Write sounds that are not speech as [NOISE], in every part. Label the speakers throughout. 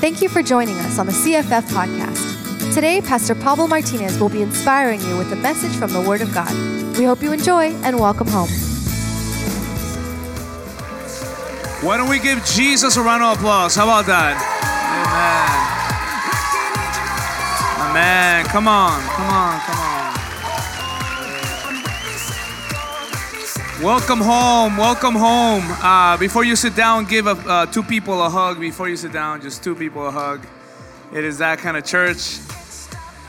Speaker 1: Thank you for joining us on the CFF podcast. Today, Pastor Pablo Martinez will be inspiring you with a message from the Word of God. We hope you enjoy and welcome home.
Speaker 2: Why don't we give Jesus a round of applause? How about that? Amen. Amen. Come on, come on, come on. Welcome home. Welcome home. Uh, before you sit down, give a, uh, two people a hug. Before you sit down, just two people a hug. It is that kind of church.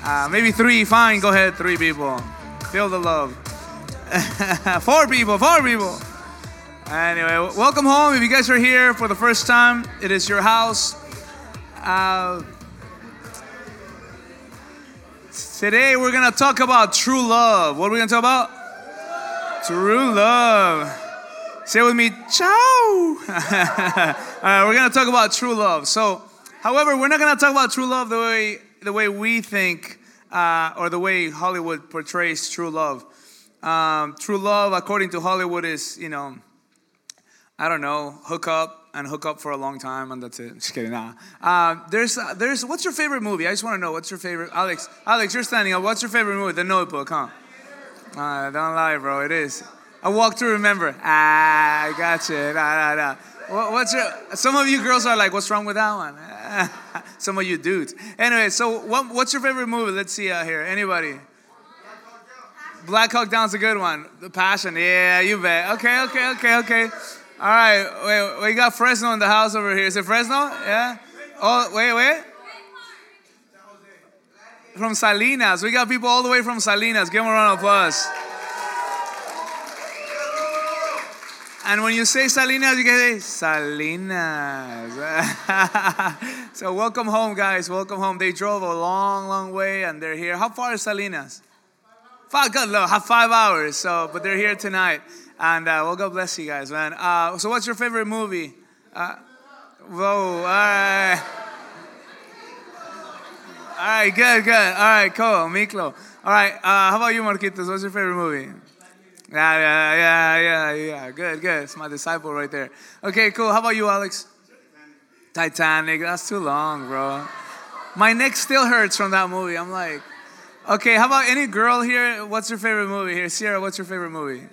Speaker 2: Uh, maybe three. Fine. Go ahead. Three people. Feel the love. [LAUGHS] four people. Four people. Anyway, welcome home. If you guys are here for the first time, it is your house. Uh, today we're gonna talk about true love. What are we gonna talk about? True love. Say with me, ciao. [LAUGHS] All right, we're gonna talk about true love. So, however, we're not gonna talk about true love the way the way we think uh, or the way Hollywood portrays true love. Um, true love, according to Hollywood, is you know, I don't know, hook up and hook up for a long time, and that's it. [LAUGHS] Just kidding. Nah. Uh, there's uh, there's what's your favorite movie? I just want to know what's your favorite. Alex, Alex, you're standing up. What's your favorite movie? The Notebook, huh? Uh, don't lie, bro. It is. A walk to remember. Ah, I got you. Nah, nah, nah. What's your? Some of you girls are like, "What's wrong with that one?" [LAUGHS] some of you dudes. Anyway, so what, what's your favorite movie? Let's see out here. Anybody? Black Hawk Down's a good one. The Passion. Yeah, you bet. Okay, okay, okay, okay. All right. Wait, we got Fresno in the house over here. Is it Fresno? Yeah. Oh, wait, wait from Salinas. We got people all the way from Salinas. Give them a round of applause. And when you say Salinas, you can say Salinas. [LAUGHS] so welcome home, guys. Welcome home. They drove a long, long way and they're here. How far is Salinas? Five, good have five hours. So, but they're here tonight, and uh, well, God bless you guys, man. Uh, so, what's your favorite movie? Uh, whoa, all right. All right, good, good. All right, cool. Miklo. All right, uh, how about you, Marquitos? What's your favorite movie? Yeah, yeah, yeah, yeah, yeah. Good, good. It's my disciple right there. Okay, cool. How about you, Alex? Titanic. Titanic. That's too long, bro. My neck still hurts from that movie. I'm like, okay, how about any girl here? What's your favorite movie here? Sierra, what's your favorite movie?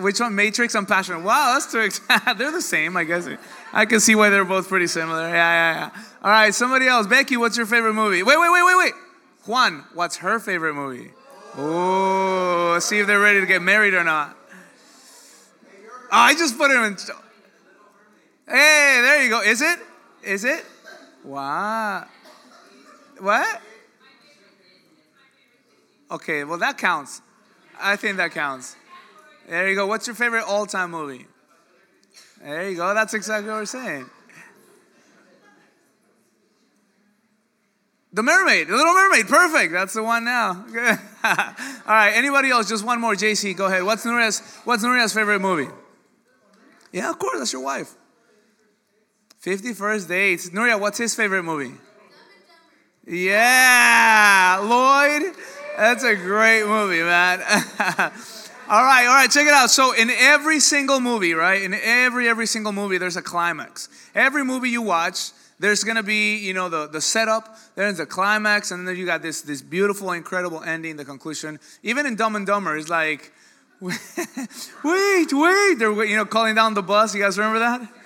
Speaker 2: Which one? Matrix and Passion. Wow, that's two. [LAUGHS] they're the same, I guess. I can see why they're both pretty similar. Yeah, yeah, yeah. All right, somebody else. Becky, what's your favorite movie? Wait, wait, wait, wait, wait. Juan, what's her favorite movie? Oh, see if they're ready to get married or not. Oh, I just put him in. Hey, there you go. Is it? Is it? Wow. What? Okay, well, that counts. I think that counts. There you go. What's your favorite all time movie? There you go. That's exactly what we're saying. The Mermaid, The Little Mermaid. Perfect. That's the one now. [LAUGHS] All right. Anybody else? Just one more. JC, go ahead. What's Nuria's, what's Nuria's favorite movie? Yeah, of course. That's your wife. 50 First Dates. Nuria, what's his favorite movie? Yeah, Lloyd. That's a great movie, man. [LAUGHS] All right, all right, check it out. So in every single movie, right? In every every single movie, there's a climax. Every movie you watch, there's gonna be, you know, the, the setup, there's the climax, and then you got this this beautiful, incredible ending, the conclusion. Even in Dumb and Dumber, it's like, [LAUGHS] wait, wait, they're you know calling down the bus. You guys remember that?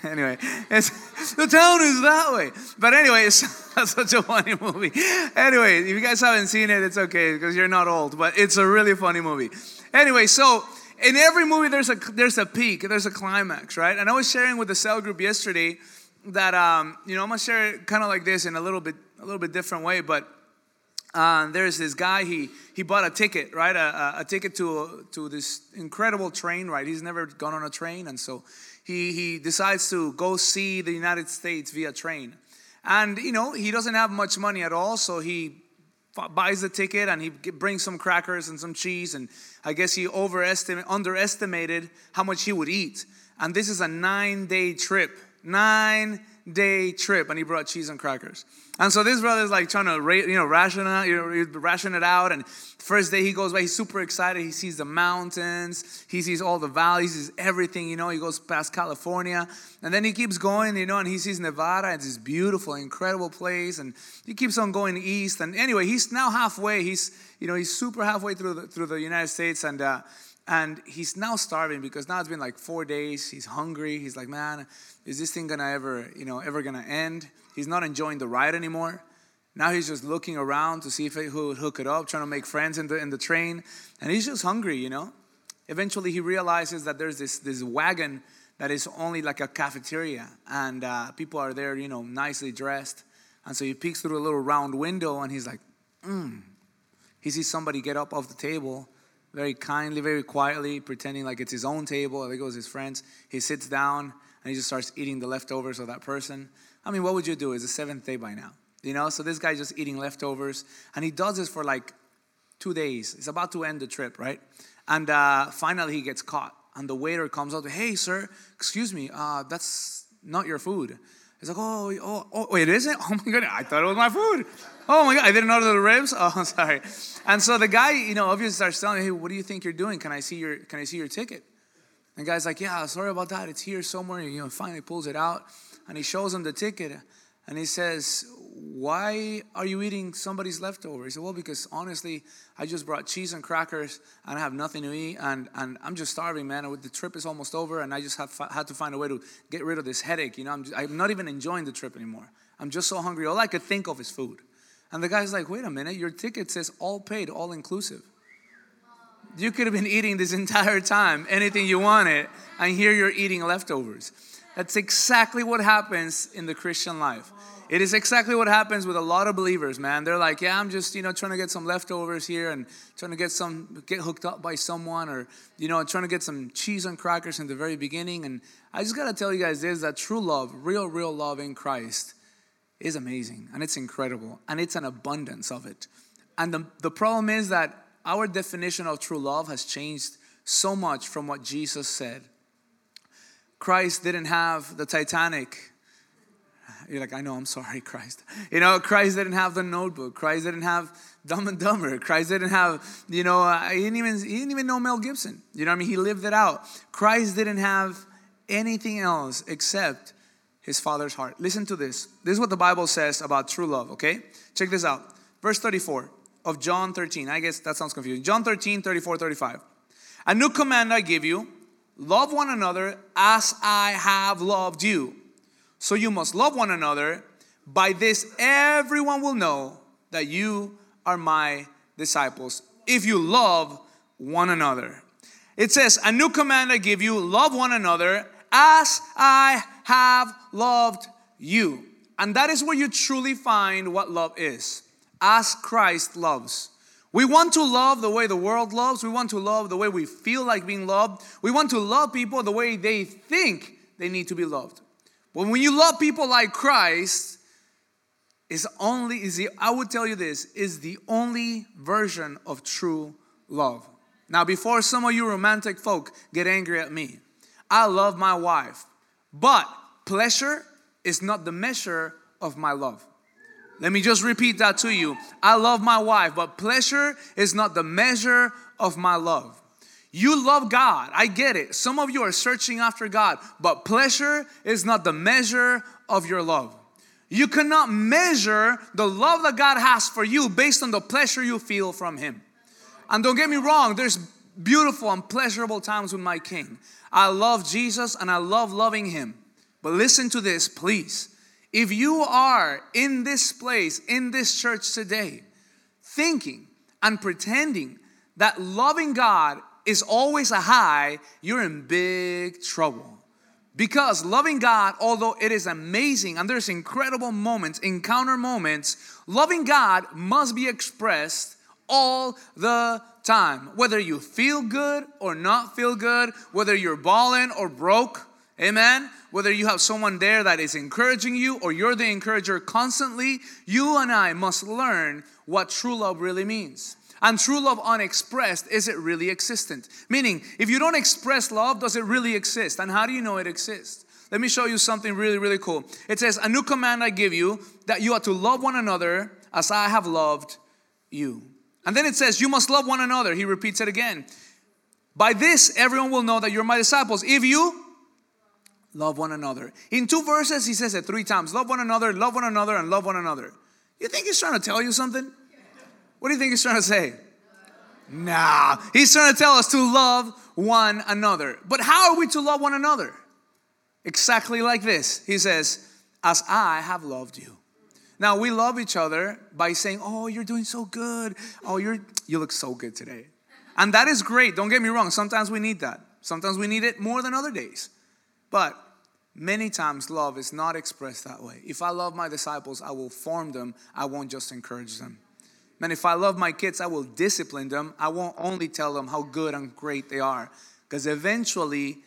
Speaker 2: [LAUGHS] anyway, the town is that way. But anyway, [LAUGHS] it's such a funny movie. Anyway, if you guys haven't seen it, it's okay because you're not old. But it's a really funny movie. Anyway, so in every movie there's a there's a peak, there's a climax, right? And I was sharing with the cell group yesterday that um, you know I'm gonna share it kind of like this in a little bit a little bit different way, but. Uh, there's this guy. He he bought a ticket, right? A, a, a ticket to to this incredible train ride. He's never gone on a train, and so he, he decides to go see the United States via train. And, you know, he doesn't have much money at all, so he buys the ticket and he brings some crackers and some cheese. And I guess he overestimated, underestimated how much he would eat. And this is a nine day trip. Nine day trip and he brought cheese and crackers. And so this brother is like trying to, you know, ration it, you know, ration it out. And first day he goes by, he's super excited. He sees the mountains, he sees all the valleys, he sees everything, you know. He goes past California, and then he keeps going, you know, and he sees Nevada. It's this beautiful, incredible place, and he keeps on going east. And anyway, he's now halfway. He's, you know, he's super halfway through the, through the United States, and. Uh, and he's now starving because now it's been like four days. He's hungry. He's like, man, is this thing gonna ever, you know, ever gonna end? He's not enjoying the ride anymore. Now he's just looking around to see if he would hook it up, trying to make friends in the in the train, and he's just hungry, you know. Eventually, he realizes that there's this this wagon that is only like a cafeteria, and uh, people are there, you know, nicely dressed. And so he peeks through a little round window, and he's like, "Hmm." He sees somebody get up off the table very kindly, very quietly, pretending like it's his own table. There goes his friends. He sits down and he just starts eating the leftovers of that person. I mean, what would you do? It's the seventh day by now, you know. So this guy's just eating leftovers, and he does this for like two days. It's about to end the trip, right? And uh, finally, he gets caught, and the waiter comes up. Hey, sir, excuse me, uh, that's not your food. He's like, oh, oh, oh, wait, is it? [LAUGHS] Oh my god, I thought it was my food. Oh my god, I didn't order the ribs. [LAUGHS] Oh, I'm sorry. And so the guy, you know, obviously starts telling me, hey, what do you think you're doing? Can I see your Can I see your ticket? And guy's like, yeah, sorry about that. It's here somewhere. You know, finally pulls it out and he shows him the ticket and he says, why are you eating somebody's leftover? He said, well, because honestly, I just brought cheese and crackers and I have nothing to eat and, and I'm just starving, man. The trip is almost over and I just have, had to find a way to get rid of this headache. You know, I'm, just, I'm not even enjoying the trip anymore. I'm just so hungry. All I could think of is food. And the guy's like, wait a minute, your ticket says all paid, all inclusive. You could have been eating this entire time, anything you wanted, and here you're eating leftovers. That's exactly what happens in the Christian life. It is exactly what happens with a lot of believers, man. They're like, yeah, I'm just, you know, trying to get some leftovers here and trying to get some, get hooked up by someone or, you know, trying to get some cheese and crackers in the very beginning. And I just got to tell you guys this that true love, real, real love in Christ is amazing and it's incredible and it's an abundance of it. And the, the problem is that our definition of true love has changed so much from what Jesus said. Christ didn't have the Titanic. You're like, I know, I'm sorry, [LAUGHS] Christ. You know, Christ didn't have the notebook. Christ didn't have Dumb and Dumber. Christ didn't have, you know, uh, he, didn't even, he didn't even know Mel Gibson. You know what I mean? He lived it out. Christ didn't have anything else except his father's heart. Listen to this. This is what the Bible says about true love, okay? Check this out. Verse 34 of John 13. I guess that sounds confusing. John 13, 34, 35. A new command I give you love one another as I have loved you. So you must love one another. By this, everyone will know that you are my disciples if you love one another. It says, A new command I give you love one another as I have loved you. And that is where you truly find what love is, as Christ loves. We want to love the way the world loves. We want to love the way we feel like being loved. We want to love people the way they think they need to be loved. But when you love people like Christ, is only is the I would tell you this is the only version of true love. Now, before some of you romantic folk get angry at me, I love my wife, but pleasure is not the measure of my love. Let me just repeat that to you. I love my wife, but pleasure is not the measure of my love. You love God. I get it. Some of you are searching after God, but pleasure is not the measure of your love. You cannot measure the love that God has for you based on the pleasure you feel from Him. And don't get me wrong, there's beautiful and pleasurable times with my King. I love Jesus and I love loving Him. But listen to this, please. If you are in this place, in this church today, thinking and pretending that loving God is always a high, you're in big trouble. Because loving God, although it is amazing and there's incredible moments, encounter moments, loving God must be expressed all the time. Whether you feel good or not feel good, whether you're balling or broke, amen whether you have someone there that is encouraging you or you're the encourager constantly, you and I must learn what true love really means. And true love unexpressed, is it really existent? Meaning, if you don't express love, does it really exist? And how do you know it exists? Let me show you something really, really cool. It says, A new command I give you, that you are to love one another as I have loved you. And then it says, You must love one another. He repeats it again. By this, everyone will know that you're my disciples. If you love one another. In two verses, he says it three times love one another, love one another, and love one another. You think he's trying to tell you something? What do you think he's trying to say? Nah, he's trying to tell us to love one another. But how are we to love one another? Exactly like this. He says, As I have loved you. Now we love each other by saying, "Oh, you're doing so good. Oh, you're you look so good today." And that is great. Don't get me wrong. Sometimes we need that. Sometimes we need it more than other days. But many times love is not expressed that way. If I love my disciples, I will form them. I won't just encourage them. Man, if I love my kids, I will discipline them. I won't only tell them how good and great they are. Because eventually,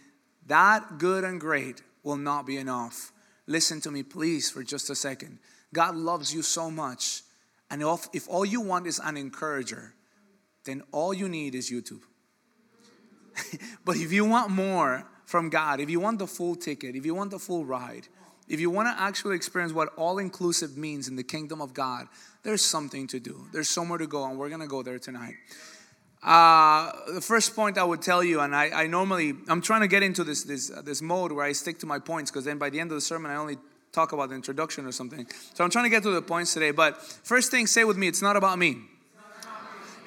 Speaker 2: that good and great will not be enough. Listen to me, please, for just a second. God loves you so much. And if, all you want is an encourager, then all you need is YouTube. [LAUGHS] but if you want more from God, if you want the full ticket, if you want the full ride, if you want to actually experience what all inclusive means in the kingdom of God, there's something to do. There's somewhere to go, and we're going to go there tonight. Uh, the first point I would tell you, and I, I normally, I'm trying to get into this, this, this mode where I stick to my points because then by the end of the sermon, I only talk about the introduction or something. So I'm trying to get to the points today. But first thing, say with me, it's not about me.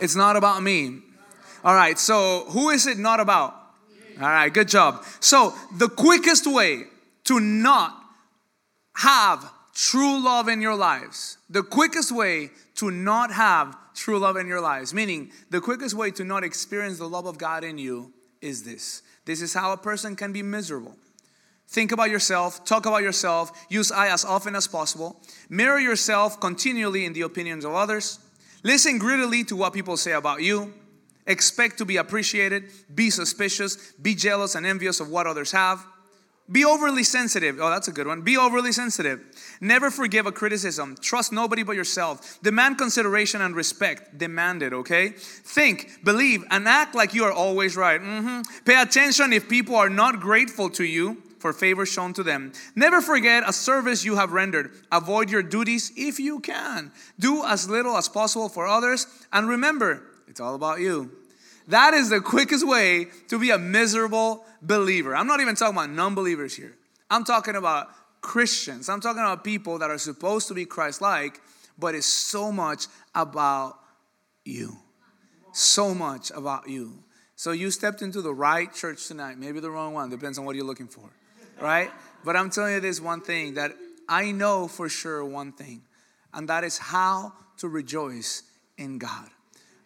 Speaker 2: It's not about me. All right, so who is it not about? All right, good job. So the quickest way to not have true love in your lives, the quickest way to not have true love in your lives, meaning the quickest way to not experience the love of God in you is this. This is how a person can be miserable. Think about yourself, talk about yourself, use I as often as possible. Mirror yourself continually in the opinions of others. Listen greedily to what people say about you. Expect to be appreciated. Be suspicious. Be jealous and envious of what others have. Be overly sensitive. Oh, that's a good one. Be overly sensitive. Never forgive a criticism. Trust nobody but yourself. Demand consideration and respect. Demand it, okay? Think, believe, and act like you are always right. Mm-hmm. Pay attention if people are not grateful to you for favors shown to them. Never forget a service you have rendered. Avoid your duties if you can. Do as little as possible for others. And remember, it's all about you. That is the quickest way to be a miserable believer. I'm not even talking about non believers here. I'm talking about Christians. I'm talking about people that are supposed to be Christ like, but it's so much about you. So much about you. So you stepped into the right church tonight, maybe the wrong one, depends on what you're looking for, right? But I'm telling you this one thing that I know for sure one thing, and that is how to rejoice in God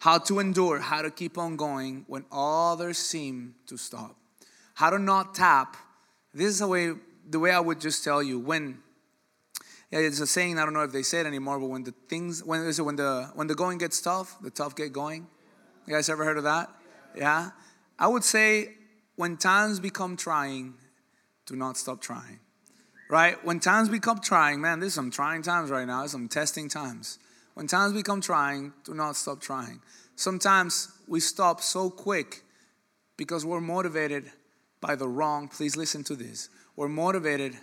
Speaker 2: how to endure, how to keep on going when others seem to stop, how to not tap. This is the way the way I would just tell you when. It's a saying. I don't know if they say it anymore, but when the things when is it when the when the going gets tough, the tough get going. You guys ever heard of that? Yeah. I would say when times become trying, do not stop trying. Right? When times become trying, man, there's some trying times right now. There's some testing times. When times become trying, do not stop trying. Sometimes we stop so quick because we're motivated by the wrong, please listen to this. We're motivated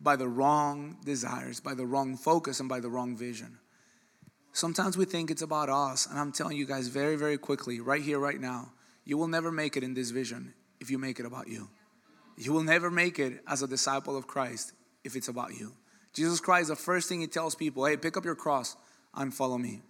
Speaker 2: by the wrong desires, by the wrong focus, and by the wrong vision. Sometimes we think it's about us, and I'm telling you guys very, very quickly, right here, right now, you will never make it in this vision if you make it about you. You will never make it as a disciple of Christ if it's about you. Jesus Christ, the first thing he tells people, hey, pick up your cross and follow me.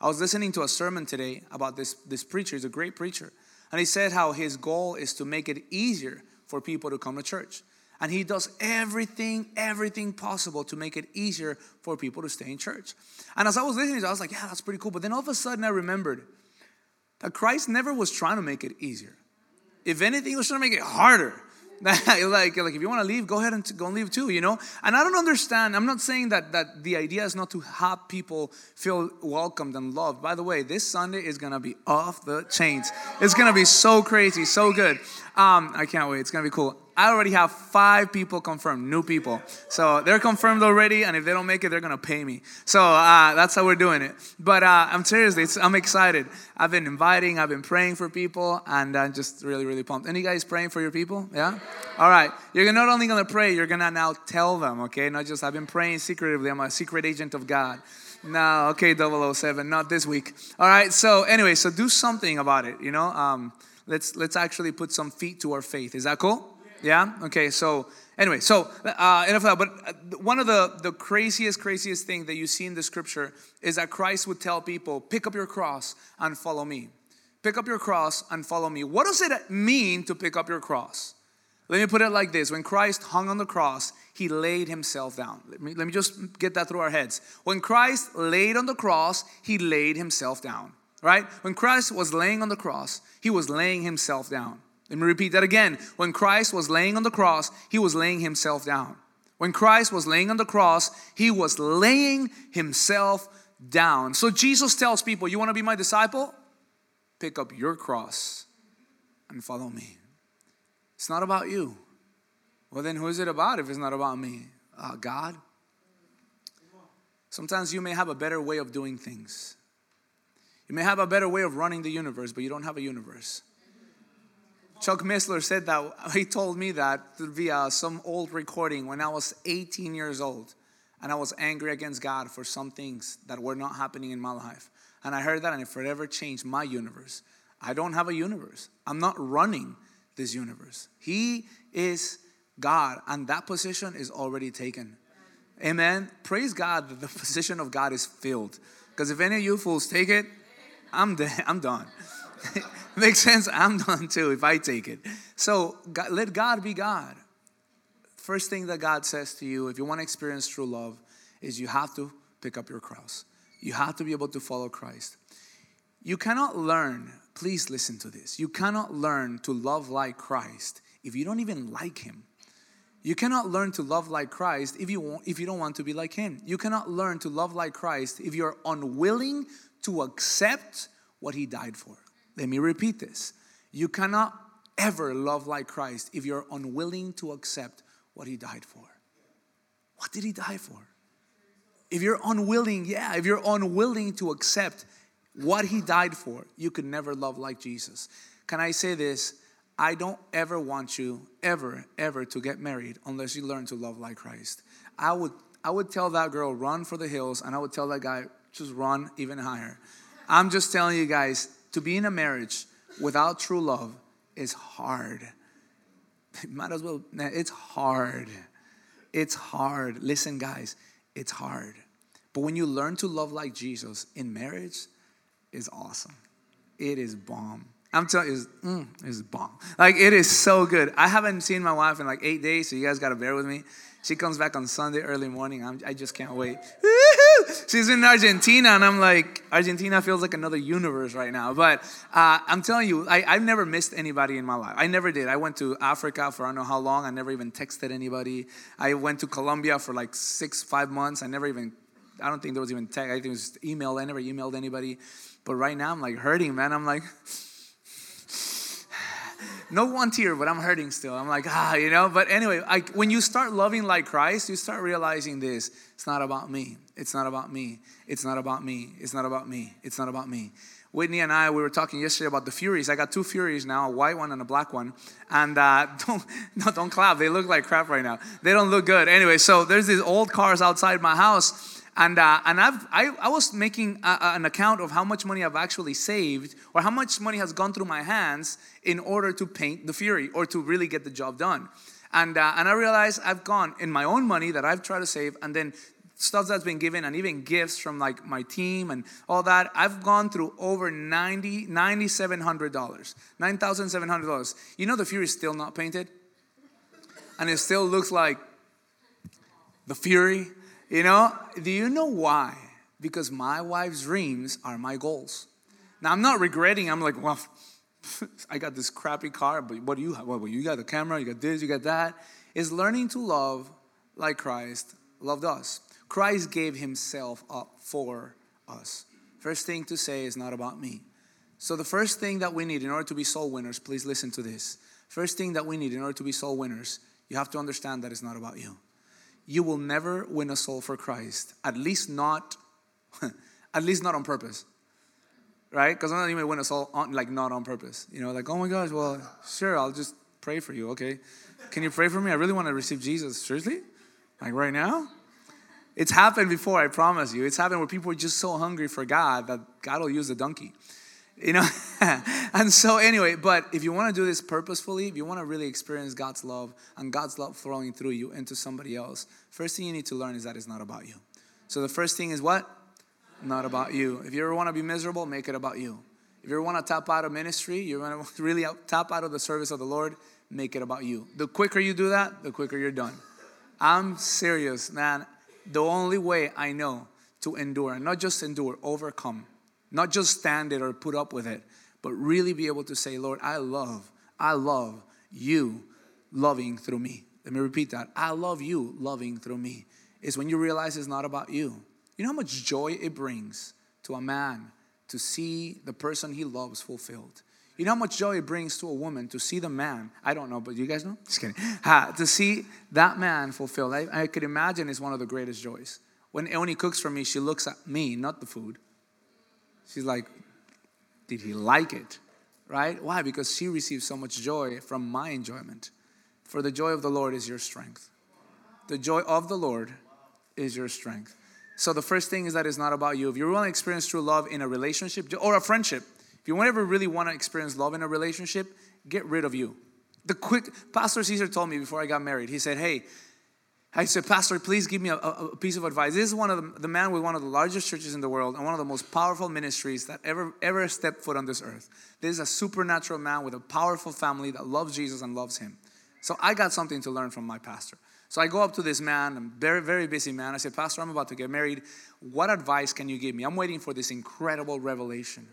Speaker 2: I was listening to a sermon today about this, this preacher. He's a great preacher. And he said how his goal is to make it easier for people to come to church. And he does everything, everything possible to make it easier for people to stay in church. And as I was listening, I was like, yeah, that's pretty cool. But then all of a sudden I remembered that Christ never was trying to make it easier. If anything, he was trying to make it harder. [LAUGHS] like, like if you want to leave, go ahead and go and leave too, you know? And I don't understand. I'm not saying that, that the idea is not to have people feel welcomed and loved. By the way, this Sunday is going to be off the chains. It's going to be so crazy, so good. Um, I can't wait. It's going to be cool. I already have five people confirmed, new people. So they're confirmed already, and if they don't make it, they're gonna pay me. So uh, that's how we're doing it. But uh, I'm seriously, I'm excited. I've been inviting, I've been praying for people, and I'm just really, really pumped. Any guys praying for your people? Yeah? All right. You're not only gonna pray, you're gonna now tell them, okay? Not just, I've been praying secretively, I'm a secret agent of God. No, okay, 007, not this week. All right, so anyway, so do something about it, you know? Um, let's, let's actually put some feet to our faith. Is that cool? Yeah? Okay, so anyway, so uh, enough of that. But uh, one of the, the craziest, craziest thing that you see in the scripture is that Christ would tell people, pick up your cross and follow me. Pick up your cross and follow me. What does it mean to pick up your cross? Let me put it like this when Christ hung on the cross, he laid himself down. Let me, let me just get that through our heads. When Christ laid on the cross, he laid himself down, right? When Christ was laying on the cross, he was laying himself down. Let me repeat that again. When Christ was laying on the cross, he was laying himself down. When Christ was laying on the cross, he was laying himself down. So Jesus tells people, You want to be my disciple? Pick up your cross and follow me. It's not about you. Well, then who is it about if it's not about me? Uh, God. Sometimes you may have a better way of doing things. You may have a better way of running the universe, but you don't have a universe. Chuck Missler said that, [LAUGHS] he told me that via some old recording when I was 18 years old. And I was angry against God for some things that were not happening in my life. And I heard that and it forever changed my universe. I don't have a universe. I'm not running this universe. He is God, and that position is already taken. Amen. Praise God that the [LAUGHS] position of God is filled. Because if any of you fools take it, I'm dead. [LAUGHS] I'm done. [LAUGHS] Makes sense? I'm done too if I take it. So God, let God be God. First thing that God says to you, if you want to experience true love, is you have to pick up your cross. You have to be able to follow Christ. You cannot learn Please listen to this. You cannot learn to love like Christ if you don't even like him. You cannot learn to love like Christ if you, if you don't want to be like him. You cannot learn to love like Christ if you're unwilling to accept what he died for. Let me repeat this. You cannot ever love like Christ if you're unwilling to accept what he died for. What did he die for? If you're unwilling, yeah, if you're unwilling to accept what he died for, you could never love like Jesus. Can I say this? I don't ever want you ever ever to get married unless you learn to love like Christ. I would I would tell that girl run for the hills and I would tell that guy just run even higher. I'm just telling you guys to be in a marriage without true love is hard. [LAUGHS] Might as well it's hard. It's hard. Listen guys, it's hard. But when you learn to love like Jesus in marriage, is awesome. It is bomb. I'm telling you, it's, mm, it's bomb. Like it is so good. I haven't seen my wife in like eight days, so you guys got to bear with me. She comes back on Sunday early morning. I'm, i just can't wait. [LAUGHS] [LAUGHS] She's in Argentina, and I'm like, Argentina feels like another universe right now. But uh, I'm telling you, I, I've never missed anybody in my life. I never did. I went to Africa for I don't know how long. I never even texted anybody. I went to Colombia for like six, five months. I never even, I don't think there was even text. I think it was email. I never emailed anybody. But right now I'm like hurting, man. I'm like, [SIGHS] no one tear, but I'm hurting still. I'm like, ah, you know. But anyway, I, when you start loving like Christ, you start realizing this. It's not about me. It's not about me. It's not about me. It's not about me. It's not about me. Whitney and I, we were talking yesterday about the Furies. I got two Furies now, a white one and a black one. And uh, [LAUGHS] don't, no, don't clap. They look like crap right now. They don't look good. Anyway, so there's these old cars outside my house and, uh, and I've, I, I was making a, an account of how much money I've actually saved or how much money has gone through my hands in order to paint the Fury or to really get the job done. And, uh, and I realized I've gone in my own money that I've tried to save and then stuff that's been given and even gifts from like my team and all that i've gone through over 90 9700 dollars $9700 you know the fury is still not painted and it still looks like the fury you know, do you know why? Because my wife's dreams are my goals. Now I'm not regretting. I'm like, well, [LAUGHS] I got this crappy car, but what do you have? Well, you got the camera, you got this, you got that. Is learning to love like Christ loved us. Christ gave himself up for us. First thing to say is not about me. So the first thing that we need in order to be soul winners, please listen to this. First thing that we need in order to be soul winners, you have to understand that it's not about you. You will never win a soul for Christ, at least not, [LAUGHS] at least not on purpose, right? Because I'm not even win a soul on, like not on purpose. You know, like oh my gosh, well, sure, I'll just pray for you. Okay, can you pray for me? I really want to receive Jesus. Seriously, like right now? It's happened before, I promise you. It's happened where people are just so hungry for God that God will use a donkey you know? [LAUGHS] And so anyway but if you want to do this purposefully if you want to really experience god's love and god's love flowing through you into somebody else first thing you need to learn is that it's not about you. So the first thing is what? Not about you. If you ever want to be miserable make it about you. If you ever want to tap out of ministry you want to [LAUGHS] really tap out of the service of the lord make it about you. The quicker you do that the quicker you're done. I'm serious man the only way i know to endure and not just endure overcome not just stand it or put up with it, but really be able to say, Lord, I love, I love you loving through me. Let me repeat that. I love you loving through me. Is when you realize it's not about you. You know how much joy it brings to a man to see the person he loves fulfilled. You know how much joy it brings to a woman to see the man, I don't know, but you guys know? Just kidding. To see that man fulfilled. I, I could imagine is one of the greatest joys. When Eoni cooks for me, she looks at me, not the food. She's like, Did he like it? Right? Why? Because she receives so much joy from my enjoyment. For the joy of the Lord is your strength. The joy of the Lord is your strength. So the first thing is that it's not about you. If you want to experience true love in a relationship or a friendship, if you ever really want to experience love in a relationship, get rid of you. The quick Pastor Caesar told me before I got married, he said, Hey, I said, Pastor, please give me a, a, piece of advice. This is one of the, the man with one of the largest churches in the world and one of the most powerful ministries that ever ever stepped foot on this earth. This is a supernatural man with a powerful family that loves Jesus and loves him. So I got something to learn from my pastor. So I go up to this man, a very, very busy man. I said, Pastor, I'm about to get married. What advice can you give me? I'm waiting for this incredible revelation.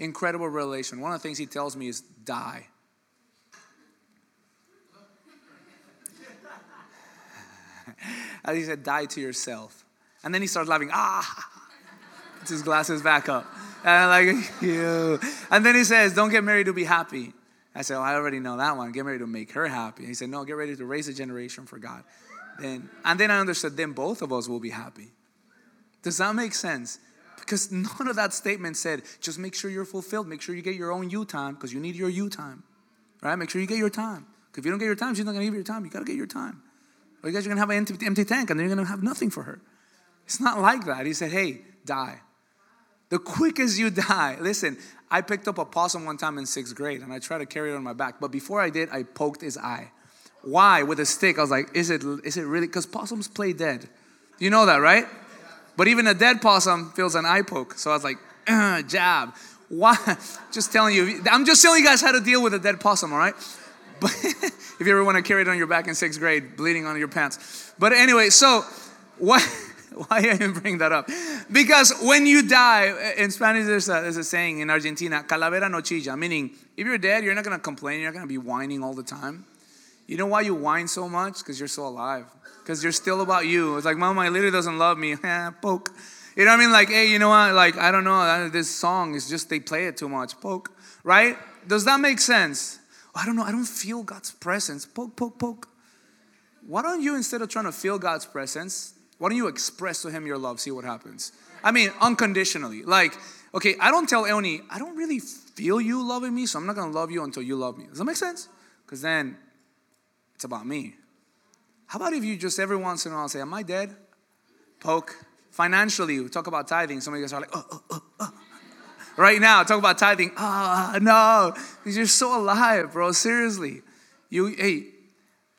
Speaker 2: Incredible revelation. One of the things he tells me is die. [LAUGHS] and he said, Die to yourself. And then he starts laughing. Ah! [LAUGHS] Puts his glasses back up. And I'm like, [LAUGHS] you. And then he says, Don't get married to be happy. I said, well, I already know that one. Get married to make her happy. he said, No, get ready to raise a generation for God. Then, and then I understood, then both of us will be happy. Does that make sense? Because [LAUGHS] none of that statement said, just make sure you're fulfilled. Make sure you get your own you time because you need your you time. Right? Make sure you get your time. Because if you don't get your time, she's not going to give you your time. You got to get your time. Or you guys are going to have an empty, empty tank and then you're going to have nothing for her. It's not like that. He said, hey, die. The quickest you [LAUGHS] die. Listen, I picked up a possum one time in sixth grade and I tried to carry it on my back. But before I did, I poked his eye. Why? With a stick. I was like, is it, is it really? Because possums play dead. You know that, right? But even a dead possum feels an eye poke. So I was like, [CLEARS THROAT] uh, jab. Why? [LAUGHS] Just telling you. I'm just telling you guys how to deal with a dead possum, all right? [LAUGHS] But if you ever want to carry it on your back in sixth grade, bleeding on your pants. But anyway, so [LAUGHS] why, why I even bring that up? Because when you die, eh, in Spanish there's a, there's a saying in Argentina, calavera no chilla, meaning if you're dead, you're not going to complain, you're not going to be whining all the time. You know why you whine so much? Because you're so alive. Because you're still about you. It's like, mom, my leader doesn't love me. [LAUGHS] Eh, poke. You know what I mean? Like, hey, you know what? Like, I don't know. Uh, this song is just, they play it too much. Poke. Right? Does that make sense? I don't know, I don't feel God's presence. Poke, poke, poke. Why don't you, instead of trying to feel God's presence, why don't you express to Him your love? See what happens. I mean, unconditionally. Like, okay, I don't tell Eoni, I don't really feel you loving me, so I'm not gonna love you until you love me. Does that make sense? Because then it's about me. How about if you just every once in a while say, Am I dead? Poke. Financially, we talk about tithing. Some of you guys are like, oh, oh, oh, oh right now. Talk about tithing. Ah, oh, no. Because you're so alive, bro. Seriously. You, hey,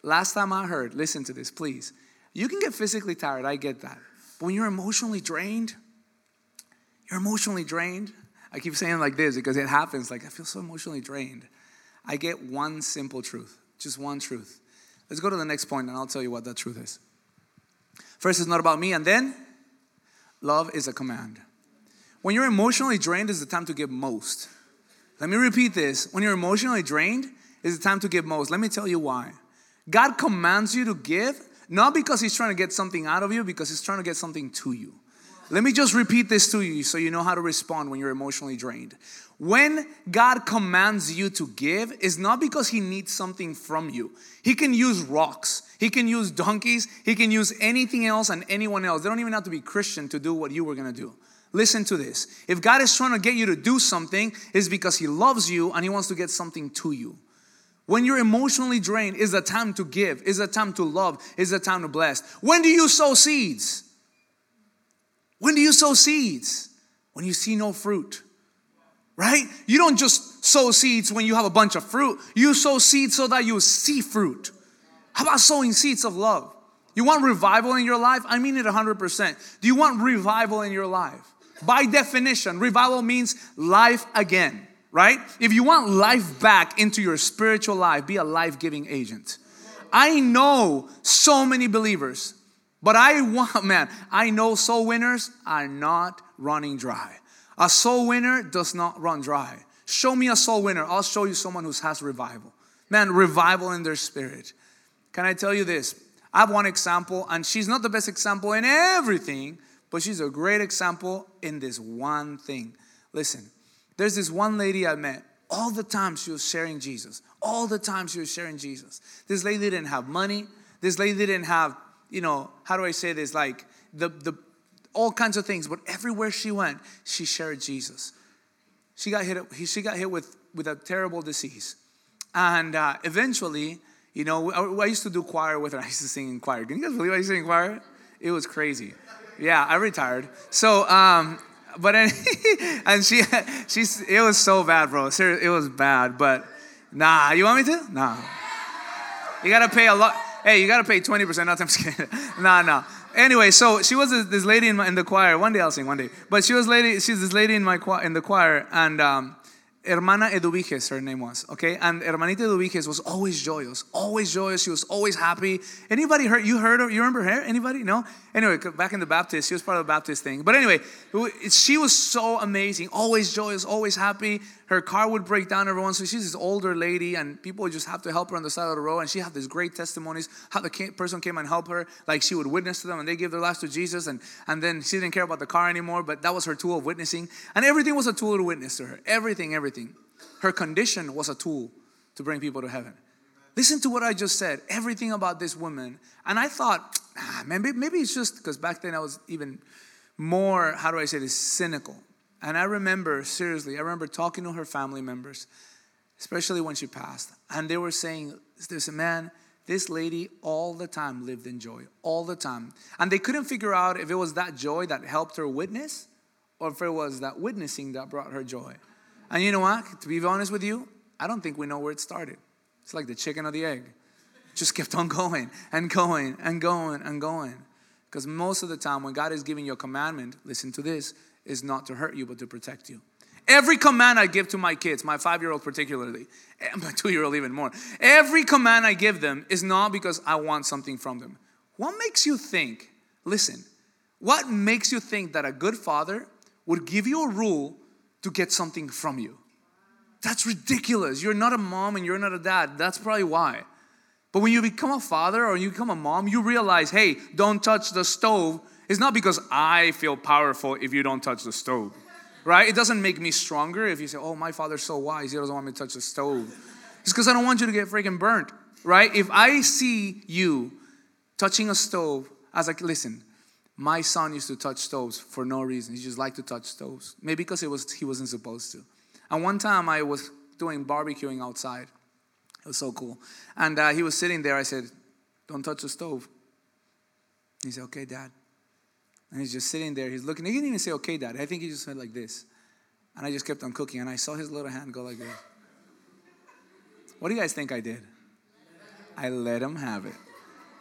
Speaker 2: last time I heard, listen to this, please. You can get physically tired, I get that. But when you're emotionally drained, you're emotionally drained. I keep saying like this because it happens. Like, I feel so emotionally drained. I get one simple truth, just one truth. Let's go to the next point and I'll tell you what that truth is. First, it's not about me, and then love is a command. When you're emotionally drained, is the time to give most. Let me repeat this. When you're emotionally drained, is the time to give most. Let me tell you why. God commands you to give, not because He's trying to get something out of you, because He's trying to get something to you. Let me just repeat this to you so you know how to respond when you're emotionally drained. When God commands you to give, it's not because He needs something from you. He can use rocks, He can use donkeys, He can use anything else and anyone else. They don't even have to be Christian to do what you were gonna do. Listen to this. If God is trying to get you to do something, it's because He loves you and He wants to get something to you. When you're emotionally drained, is a time to give, is a time to love, is a time to bless. When do you sow seeds? When do you sow seeds? When you see no fruit right? You don't just sow seeds when you have a bunch of fruit. You sow seeds so that you see fruit. How about sowing seeds of love? You want revival in your life? I mean it 100%. Do you want revival in your life? By definition, revival means life again, right? If you want life back into your spiritual life, be a life giving agent. I know so many believers, but I want, [LAUGHS] man, I know soul winners are not running dry. A soul winner does not run dry. Show me a soul winner. I'll show you someone who has revival. Man, revival in their spirit. Can I tell you this? I have one example, and she's not the best example in everything, but she's a great example in this one thing. Listen, there's this one lady I met. All the time she was sharing Jesus. All the time she was sharing Jesus. This lady didn't have money. This lady didn't have, you know, how do I say this? Like the, the all kinds of things. But everywhere she went, she shared Jesus. She got hit. She got hit with with a terrible disease, and uh, eventually, you know, I, I, used to do choir with her. I used to sing in choir. Can you guys believe I used to sing in choir? It was crazy. Yeah, I retired. So, um, but [LAUGHS] and she [LAUGHS] she's it was so bad, bro. It was bad. But nah, you want me to? Nah. You gotta pay a lot. Hey, you gotta pay twenty percent. Not I'm [LAUGHS] nah, nah anyway, so she was this lady in, my, in the choir. One day I'll sing, one day. But she was lady. She's this lady in my in the choir, and um, Hermana Eduviges, her name was, okay? And Hermanita Eduviges was always joyous, always joyous. She was always happy. Anybody heard, you heard her, you remember her? Anybody? No? Anyway, back in the Baptist, she was part of the Baptist thing. But anyway, she was so amazing, always joyous, always happy. Her car would break down every once. So she's this older lady, and people would just have to help her on the side of the road. And she had these great testimonies how the person came and helped her, like she would witness to them, and they gave their lives to Jesus. And, and then she didn't care about the car anymore, but that was her tool of witnessing. And everything was a tool to witness to her. Everything, everything. Her condition was a tool to bring people to heaven. Listen to what I just said. Everything about this woman. And I thought, ah, maybe, maybe it's just because back then I was even more, how do I say this, cynical. And I remember, seriously, I remember talking to her family members, especially when she passed. And they were saying, there's a man, this lady all the time lived in joy, all the time. And they couldn't figure out if it was that joy that helped her witness or if it was that witnessing that brought her joy. And you know what? To be honest with you, I don't think we know where it started. It's like the chicken or the egg. Just kept on [LAUGHS] going and going and going and going. Because most of the time, when God is giving you a commandment, listen to this, is not to hurt you, but to protect you. Every command I give to my kids, my five year old particularly, my [LAUGHS] two year old even more, every command I give them is not because I want something from them. What makes you think, listen, what makes you think that a good father would give you a rule to get something from you? That's ridiculous. You're not a mom and you're not a dad. That's probably why. But when you become a father or you become a mom, you realize, hey, don't touch the stove it's not because I feel powerful if you don't touch the stove, right? It doesn't make me stronger if you say, oh, my father's so wise, he doesn't want me to touch the stove. It's because I don't want you to get freaking burnt, right? If I see you touching a stove, I was like, listen, my son used to touch stoves for no reason. He just liked to touch stoves. Maybe because it was he wasn't supposed to. And one time I was doing barbecuing outside. It was so cool. And uh, he was sitting there. I said, don't touch the stove. He said, okay, dad. And he's just sitting there. He's looking. He didn't even say, okay, dad. I think he just went like this. And I just kept on cooking. And I saw his little hand go like this. What do you guys think I did? I let him have it.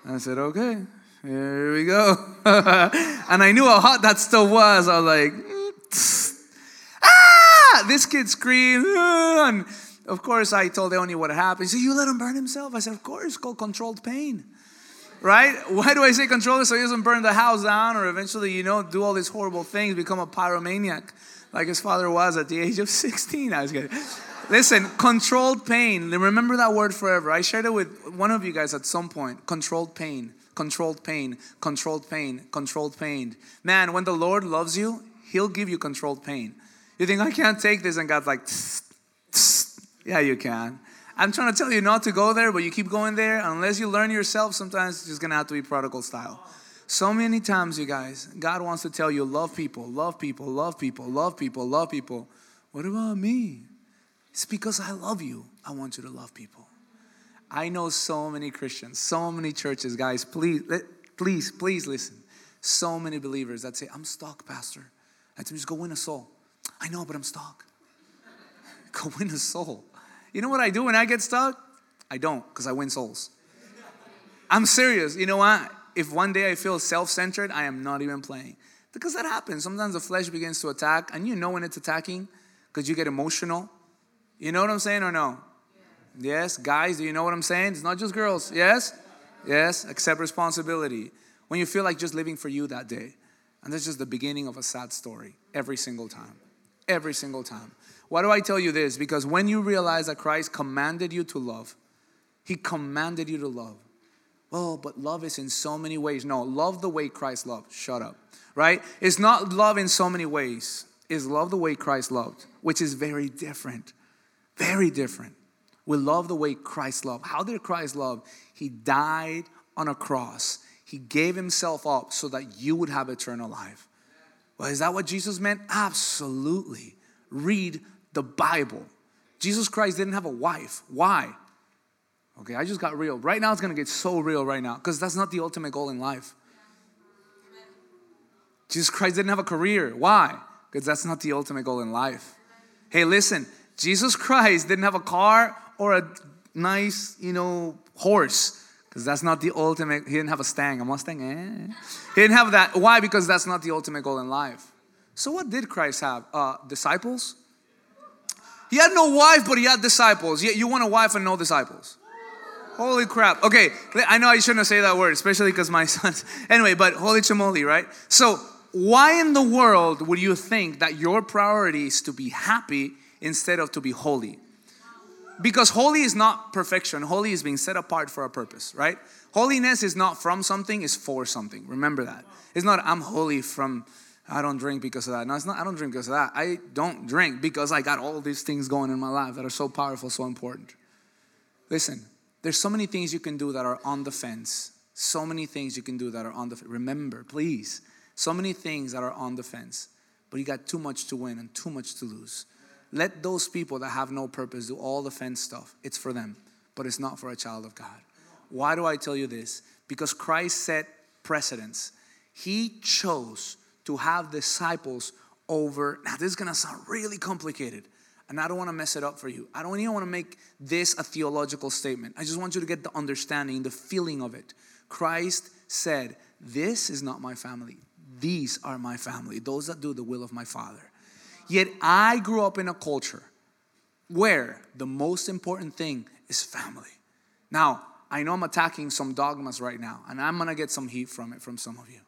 Speaker 2: And I said, okay, here we go. [LAUGHS] and I knew how hot that stove was. I was like, mm, ah! This kid screamed. [LAUGHS] And of course, I told Eoni what happened. He said, you let him burn himself? I said, of course, called controlled pain right? [LAUGHS] Why do I say control it so he doesn't burn the house down or eventually, you know, do all these horrible things, become a pyromaniac like his father was at the age of 16? I was kidding. Listen, controlled pain. Remember that word forever. I shared it with one of you guys at some point. Controlled pain. controlled pain, controlled pain, controlled pain. Man, when the Lord loves you, He'll give you controlled pain. You think, I can't take this, and God's like, tss, tss. yeah, you can. I'm trying to tell you not to go there, but you keep going there. Unless you learn yourself, sometimes it's just gonna have to be prodigal style. So many times, you guys, God wants to tell you, love people, love people, love people, love people, love people. What about me? It's because I love you. I want you to love people. I know so many Christians, so many churches, guys. Please, please, please listen. So many believers that say, I'm stuck, Pastor. I just go win a soul. I know, but I'm stuck. [LAUGHS] go win a soul. You know what I do when I get stuck? I don't, because I win souls. I'm serious. You know what? if one day I feel self centered, I am not even playing. Because that happens. Sometimes the flesh begins to attack, and you know when it's attacking because you get emotional. You know what I'm saying or no? Yes, guys, do you know what I'm saying? It's not just girls. Yes? Yes, accept responsibility. When you feel like just living for you that day. And that's just the beginning of a sad story every single time. Every single time. Why do I tell you this? Because when you realize that Christ commanded you to love, He commanded you to love. Oh, but love is in so many ways. No, love the way Christ loved. Shut up. Right? It's not love in so many ways. It's love the way Christ loved, which is very different. Very different. We love the way Christ loved. How did Christ love? He died on a cross. He gave himself up so that you would have eternal life. Well, is that what Jesus meant? Absolutely. Read the Bible. Jesus Christ didn't have a wife. Why? Okay, I just got real. Right now, it's to get so real right now because that's not the ultimate goal in life. Jesus Christ didn't have a career. Why? Because that's not the ultimate goal in life. Hey, listen, Jesus Christ didn't have a car or a nice, you know, horse because that's not the ultimate. He didn't have a stang, a Mustang. Eh? He didn't have that. Why? Because that's not the ultimate goal in life. So, what did Christ have? Uh, disciples? He had no wife, but he had disciples. Yet you want a wife and no disciples? Holy crap. Okay, I know I shouldn't say that word, especially because my [LAUGHS] son's. Anyway, but holy chamoli, right? So, why in the world would you think that your priority is to be happy instead of to be holy? Because holy is not perfection, holy is being set apart for a purpose, right? Holiness is not from something, it's for something. Remember that. It's not, I'm holy from. I don't drink because of that. No, it's not. I don't drink because of that. I don't drink because I got all these things going in my life that are so powerful, so important. Listen, there's so many things you can do that are on the fence. So many things you can do that are on the fence. Remember, please, so many things that are on the fence, but you got too much to win and too much to lose. Let those people that have no purpose do all the fence stuff. It's for them, but it's not for a child of God. Why do I tell you this? Because Christ set precedents. He chose to have disciples over. Now, this is gonna sound really complicated and I don't want to mess it up for you. I don't even want to make this a theological statement. I just want you to get the understanding, the feeling of it. Christ said, This is not my family. These are my family, those that do the will of my Father. Yet I grew up in a culture where the most important thing is family. Now, I know I'm attacking some dogmas right now, and I'm gonna get some heat from it from some of you.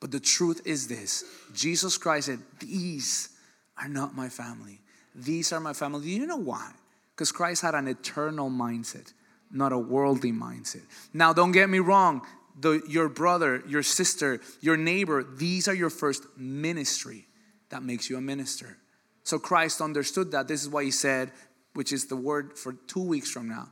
Speaker 2: But the truth is this Jesus Christ said, These are not my family. These are my family. Do you know why? Because Christ had an eternal mindset, not a worldly mindset. Now, don't get me wrong. The, your brother, your sister, your neighbor, these are your first ministry that makes you a minister. So Christ understood that. This is why he said, which is the word for two weeks from now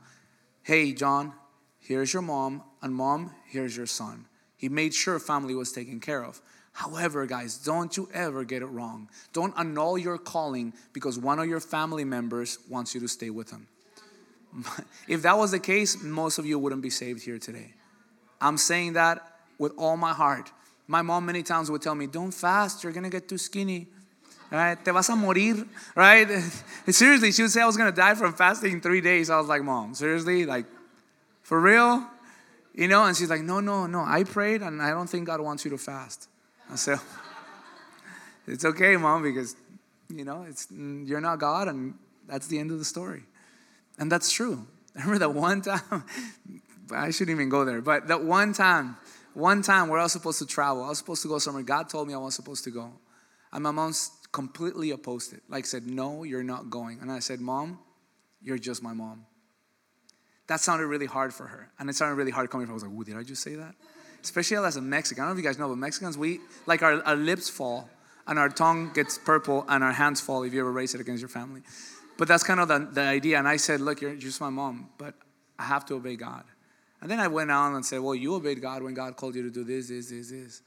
Speaker 2: Hey, John, here's your mom, and mom, here's your son. He made sure family was taken care of. However, guys, don't you ever get it wrong. Don't annul your calling because one of your family members wants you to stay with them. [LAUGHS] If that was the case, most of you wouldn't be saved here today. I'm saying that with all my heart. My mom many times would tell me, Don't fast, you're gonna get too skinny. Right? Te vas a morir. Right? [LAUGHS] seriously, she would say I was gonna die from fasting in three days. I was like, Mom, seriously? Like, for real? You know, and she's like, No, no, no. I prayed and I don't think God wants you to fast. I said, [LAUGHS] it's okay, mom, because you know it's you're not God, and that's the end of the story. And that's true. [LAUGHS] I remember that one time. [LAUGHS] I shouldn't even go there, but that one time, one time where I was supposed to travel, I was supposed to go somewhere. God told me I was supposed to go, and my mom's completely opposed it. Like said, "No, you're not going." And I said, "Mom, you're just my mom." That sounded really hard for her, and it sounded really hard coming from. her. I was like, "Did I just say that?" especially as a Mexican. I don't know if you guys know, but Mexicans, we like our, our lips fall and our tongue gets purple and our hands fall if you ever raise it against your family. But that's kind of the, the idea. And I said, Look, you're just my mom, but I have to obey God. And then I went on and said, Well, you obeyed God when God called you to do this, this, this, this.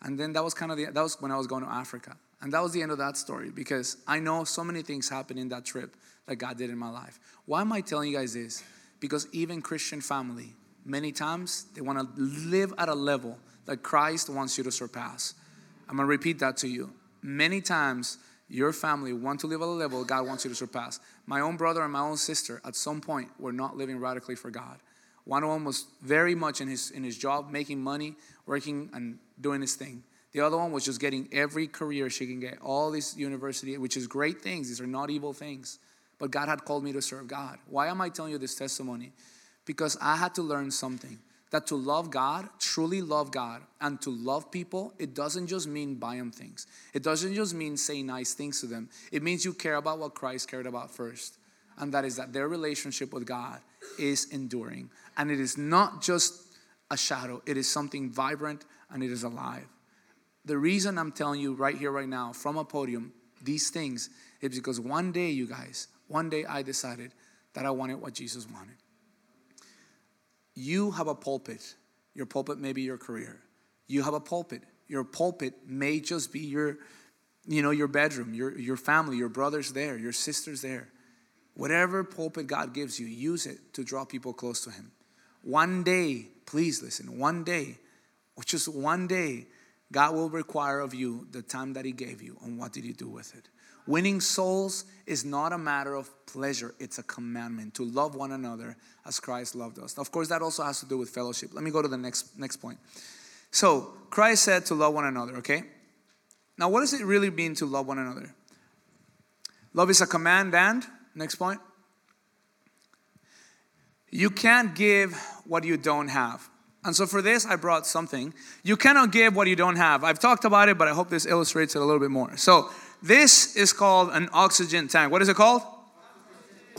Speaker 2: And then that was kind of the, that was when I was going to Africa. And that was the end of that story because I know so many things happened in that trip that God did in my life. Why am I telling you guys this? Because even Christian family, many times they want to live at a level that Christ wants you to surpass. I'm going to repeat that to you. Many times your family want to live at a level God wants you to surpass. My own brother and my own sister at some point were not living radically for God. One of them was very much in his in his job, making money, working and doing his thing. The other one was just getting every career she can get, all this university, which is great things. These are not evil things. But God had called me to serve God. Why am I telling you this testimony? Because I had to learn something that to love God, truly love God, and to love people, it doesn't just mean buy them things. It doesn't just mean say nice things to them. It means you care about what Christ cared about first. And that is that their relationship with God is enduring. And it is not just a shadow, it is something vibrant and it is alive. The reason I'm telling you right here, right now, from a podium, these things is because one day, you guys, one day I decided that I wanted what Jesus wanted. You have a pulpit. Your pulpit may be your career. You have a pulpit. Your pulpit may just be your, you know, your bedroom, your, your family, your brother's there, your sister's there. Whatever pulpit God gives you, use it to draw people close to Him. One day, please listen, one day, just one day, God will require of you the time that He gave you and what did you do with it. Winning souls is not a matter of pleasure, it's a commandment to love one another as Christ loved us. Of course, that also has to do with fellowship. Let me go to the next, next point. So, Christ said to love one another, okay? Now, what does it really mean to love one another? Love is a command, and next point. You can't give what you don't have. And so for this, I brought something. You cannot give what you don't have. I've talked about it, but I hope this illustrates it a little bit more. So this is called an oxygen tank. What is it called?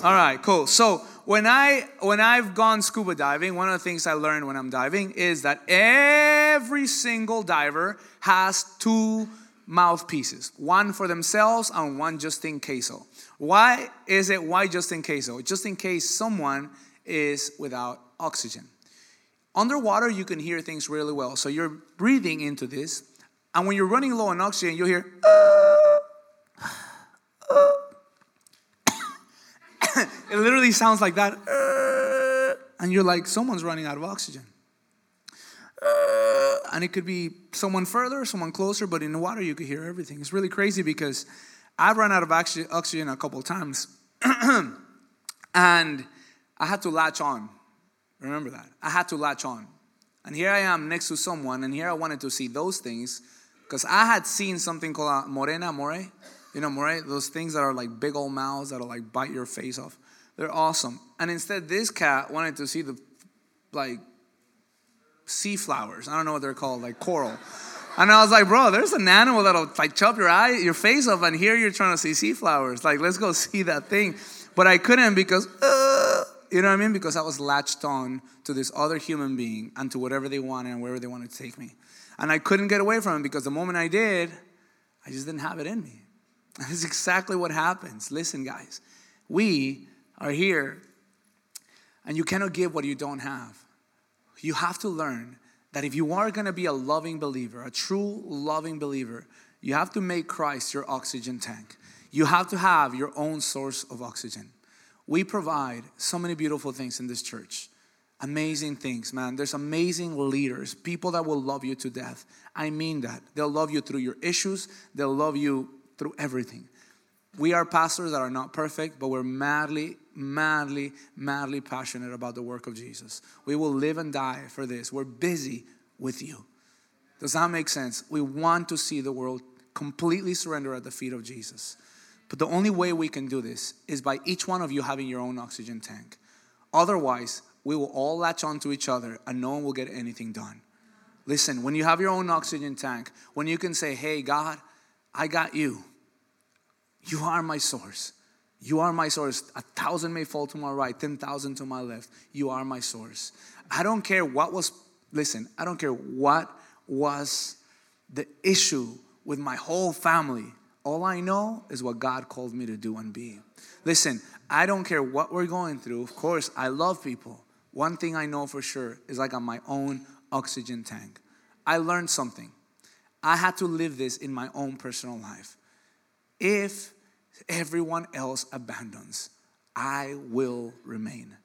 Speaker 2: All right, cool. So when I when I've gone scuba diving, one of the things I learned when I'm diving is that every single diver has two mouthpieces, one for themselves and one just in case. Why is it why just in case? Just in case someone is without oxygen. Underwater, you can hear things really well. So you're breathing into this, and when you're running low on oxygen, you'll hear. [COUGHS] it literally sounds like that. Uh, and you're like, someone's running out of oxygen. Uh, and it could be someone further, someone closer, but in the water, you could hear everything. It's really crazy because I've run out of oxygen a couple times. [COUGHS] and I had to latch on Remember that. I had to latch on. And here I am next to someone, and here I wanted to see those things because I had seen something called uh, morena more. You know, right? those things that are like big old mouths that'll like bite your face off. They're awesome. And instead, this cat wanted to see the like sea flowers. I don't know what they're called, like coral. And I was like, bro, there's an animal that'll like chop your eye, your face off, and here you're trying to see sea flowers. Like, let's go [LAUGHS] see that thing. But I couldn't because uh, you know what I mean? Because I was latched on to this other human being and to whatever they wanted and wherever they wanted to take me. And I couldn't get away from it because the moment I did, I just didn't have it in me. [LAUGHS] This is exactly what happens. Listen, guys, we are here and you cannot give what you don't have. You have to learn that if you are going to be a loving believer, a true loving believer, you have to make Christ your oxygen tank. You have to have your own source of oxygen. We provide so many beautiful things in this church. Amazing things, man. There's amazing leaders, people that will love you to death. I mean that. They'll love you through your issues, they'll love you through everything. We are pastors that are not perfect, but we're madly, madly, madly passionate about the work of Jesus. We will live and die for this. We're busy with you. Does that make sense? We want to see the world completely surrender at the feet of Jesus. But the only way we can do this is by each one of you having your own oxygen tank. Otherwise, we will all latch onto each other and no one will get anything done. Listen, when you have your own oxygen tank, when you can say, Hey, God, I got you. You are my source. You are my source. A thousand may fall to my right, 10,000 to my left. You are my source. I don't care what was Listen, I don't care what was the issue with my whole family. All I know is what God called me to do and be. Listen, I don't care what we're going through. Of course, I love people. One thing I know for sure is like on my own oxygen tank. I learned something. I had to live this in my own personal life. If everyone else abandons, I will remain.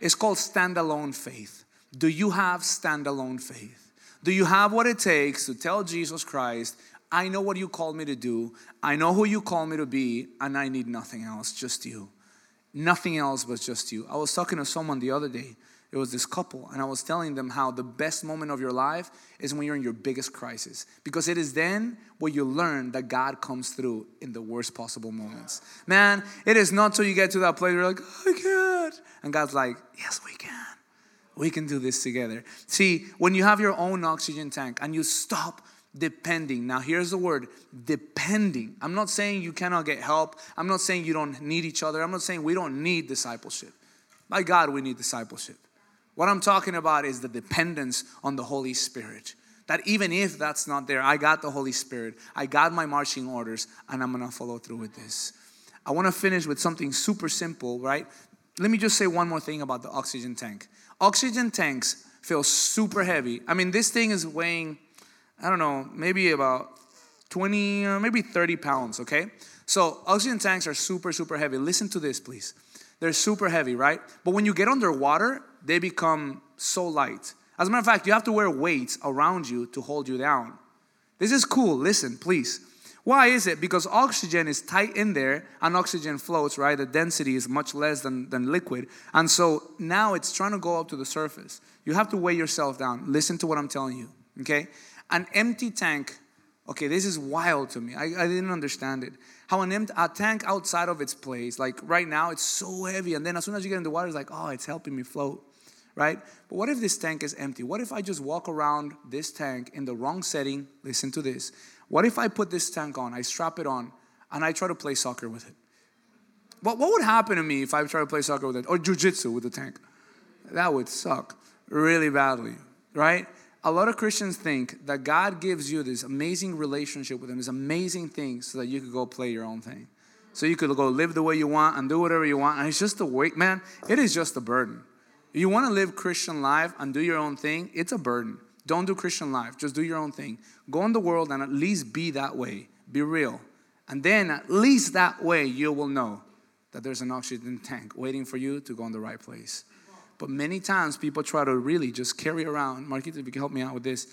Speaker 2: It's called standalone faith. Do you have standalone faith? Do you have what it takes to tell Jesus Christ, I know what you called me to do, I know who you called me to be, and I need nothing else, just you. Nothing else but just you. I was talking to someone the other day. It was this couple, and I was telling them how the best moment of your life is when you're in your biggest crisis. Because it is then where you learn that God comes through in the worst possible moments. Man, it is not till you get to that place where you're like, oh, I can't. And God's like, Yes, we can. We can do this together. See, when you have your own oxygen tank and you stop depending. Now, here's the word depending. I'm not saying you cannot get help. I'm not saying you don't need each other. I'm not saying we don't need discipleship. By God, we need discipleship. What I'm talking about is the dependence on the Holy Spirit. That even if that's not there, I got the Holy Spirit, I got my marching orders, and I'm gonna follow through with this. I wanna finish with something super simple, right? Let me just say one more thing about the oxygen tank. Oxygen tanks feel super heavy. I mean, this thing is weighing, I don't know, maybe about 20, uh, maybe 30 pounds, okay? So, oxygen tanks are super, super heavy. Listen to this, please. They're super heavy, right? But when you get underwater, they become so light. As a matter of fact, you have to wear weights around you to hold you down. This is cool. Listen, please. Why is it? Because oxygen is tight in there and oxygen floats, right? The density is much less than, than liquid. And so now it's trying to go up to the surface. You have to weigh yourself down. Listen to what I'm telling you, okay? An empty tank, okay, this is wild to me. I, I didn't understand it. How an empty, a tank outside of its place, like right now, it's so heavy. And then as soon as you get in the water, it's like, oh, it's helping me float right? But what if this tank is empty? What if I just walk around this tank in the wrong setting? Listen to this. What if I put this tank on, I strap it on, and I try to play soccer with it? What, what would happen to me if I try to play soccer with it? Or jujitsu with the tank? That would suck really badly, right? A lot of Christians think that God gives you this amazing relationship with Him, this amazing thing, so that you could go play your own thing. So you could go live the way you want and do whatever you want. And it's just a weight, man, it is just a burden. You want to live Christian life and do your own thing, it's a burden. Don't do Christian life. Just do your own thing. Go in the world and at least be that way. Be real. And then at least that way you will know that there's an oxygen tank waiting for you to go in the right place. But many times people try to really just carry around, Marquita, if you can help me out with this,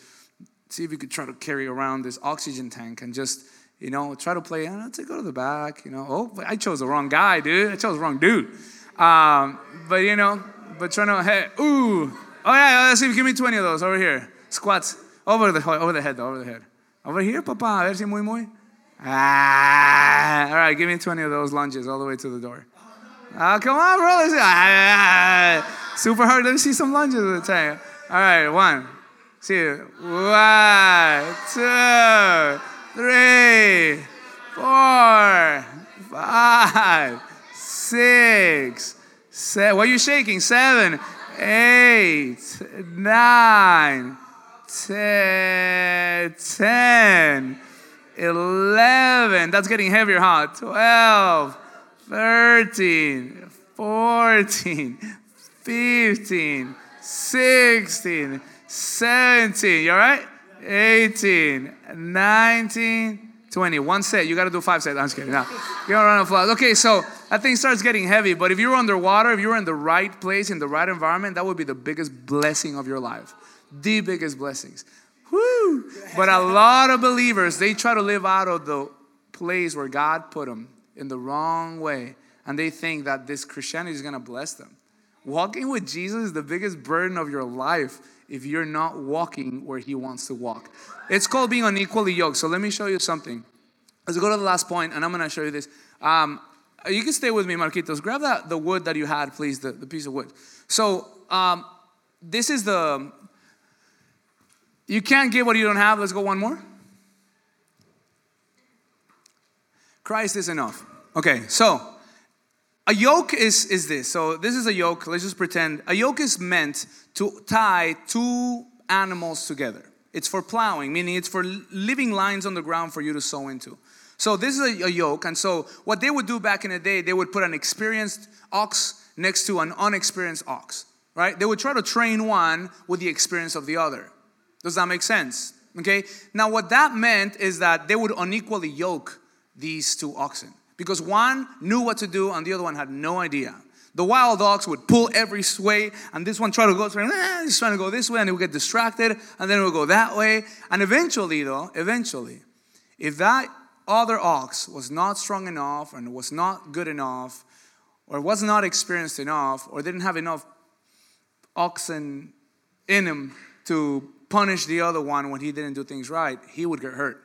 Speaker 2: see if you could try to carry around this oxygen tank and just, you know, try to play, oh, let's go to the back, you know. Oh, I chose the wrong guy, dude. I chose the wrong dude. Um, but, you know, but trying to, hey, ooh. Oh, yeah, let's see, give me 20 of those over here. Squats. Over the, over the head, over the head. Over here, papa. A ver si muy, muy. Ah, all right, give me 20 of those lunges all the way to the door. Oh, come on, bro. Let's see. Ah, super hard. Let me see some lunges at the time. All right, one. You. One, two, three, four, five, six, seven. What are you shaking? Seven, eight, nine, ten, ten, eleven. That's getting heavier, huh? 12, 13, 14, 15, 16, 17. You all right? 18, 19, 20. One set. You got to do five sets. I'm just kidding. Now, give a round of applause. Okay, so that thing starts getting heavy, but if you're underwater, if you're in the right place, in the right environment, that would be the biggest blessing of your life. The biggest blessings. Woo! But a lot of believers, they try to live out of the place where God put them in the wrong way. And they think that this Christianity is going to bless them. Walking with Jesus is the biggest burden of your life if you're not walking where He wants to walk. It's called being unequally yoked. So let me show you something. Let's go to the last point, and I'm going to show you this. Um, you can stay with me, Marquitos. Grab that the wood that you had, please, the, the piece of wood. So um, this is the you can't get what you don't have. Let's go one more. Christ is enough. Okay, so a yoke is, is this. So this is a yoke. Let's just pretend. A yoke is meant to tie two animals together. It's for plowing, meaning it's for living lines on the ground for you to sow into. So this is a, a, yoke, and so what they would do back in the day, they would put an experienced ox next to an unexperienced ox, right? They would try to train one with the experience of the other. Does that make sense? Okay. Now, what that meant is that they would unequally yoke these two oxen because one knew what to do and the other one had no idea. The wild ox would pull every sway, and this one tried to go, eh, he's trying to go this way, and he would get distracted, and then it would go that way. And eventually, though, eventually, if that other ox was not strong enough and was not good enough, or was not experienced enough, or didn't have enough oxen in him to punish the other one when he didn't do things right, he would get hurt.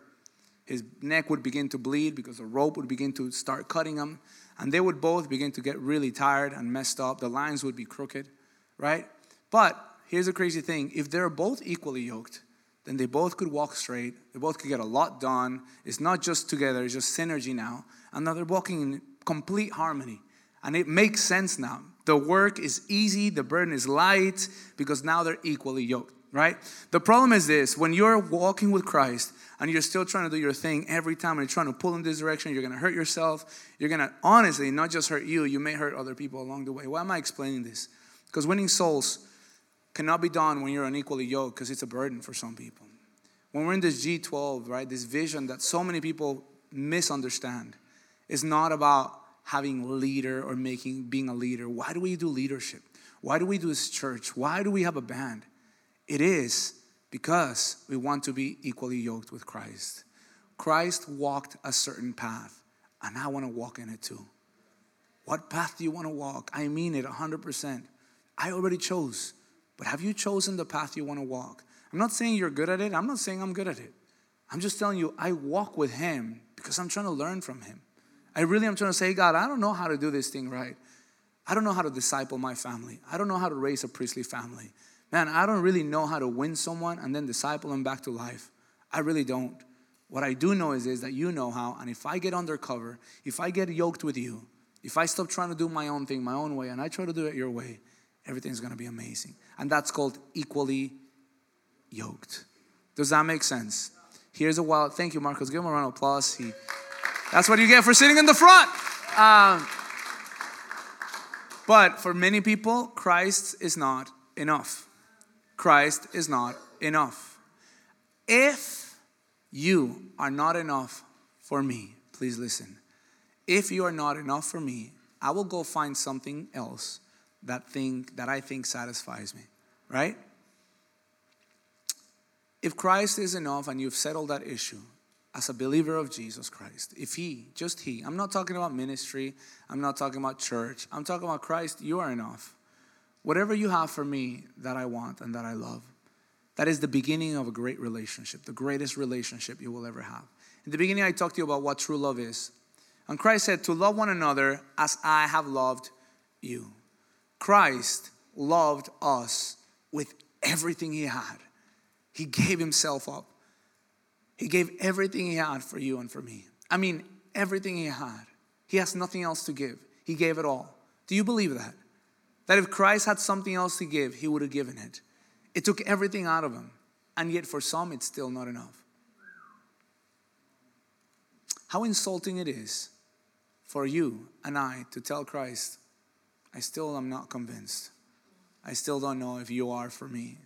Speaker 2: His neck would begin to bleed because the rope would begin to start cutting him and they would both begin to get really tired and messed up. The lines would be crooked, right? But here's the crazy thing if they're both equally yoked, then they both could walk straight. They both could get a lot done. It's not just together, it's just synergy now. And now they're walking in complete harmony. And it makes sense now. The work is easy, the burden is light because now they're equally yoked, right? The problem is this when you're walking with Christ, and you're still trying to do your thing every time and you're trying to pull in this direction, you're to hurt yourself. You're to, honestly, not just hurt you, you may hurt other people along the way. Why am I explaining this? Because winning souls cannot be done when you're unequally yoked because it's a burden for some people. When we're in this G12, right, this vision that so many people misunderstand, is not about having leader or making being a leader. Why do we do leadership? Why do we do this church? Why do we have a band? It is because we want to be equally yoked with Christ. Christ walked a certain path, and I want to walk in it too. What path do you want to walk? I mean it 100%. I already chose, but have you chosen the path you want to walk? I'm not saying you're good at it, I'm not saying I'm good at it. I'm just telling you, I walk with Him because I'm trying to learn from Him. I really am trying to say, God, I don't know how to do this thing right. I don't know how to disciple my family. I don't know how to raise a priestly family man, I don't really know how to win someone and then disciple them back to life. I really don't. What I do know is, is that you know how, and if I get undercover, if I get yoked with you, if I stop trying to do my own thing, my own way, and I try to do it your way, everything's gonna be amazing. And that's called equally yoked. Does that make sense? Here's a wild, thank you, Marcos. Give him a round of applause. He, that's what you get for sitting in the front. Um, but for many people, Christ is not enough. Christ is not enough. If you are not enough for me, please listen. If you are not enough for me, I will go find something else that thing that I think satisfies me, right? If Christ is enough and you've settled that issue as a believer of Jesus Christ, if He, just He, I'm not talking about ministry, I'm not talking about church, I'm talking about Christ, you are enough. Whatever you have for me that I want and that I love, that is the beginning of a great relationship, the greatest relationship you will ever have. In the beginning, I talked to you about what true love is. And Christ said, To love one another as I have loved you. Christ loved us with everything he had. He gave himself up. He gave everything he had for you and for me. I mean, everything he had. He has nothing else to give. He gave it all. Do you believe that? That if Christ had something else to give, he would have given it. It took everything out of him. And yet, for some, it's still not enough. How insulting it is for you and I to tell Christ, I still am not convinced. I still don't know if you are for me.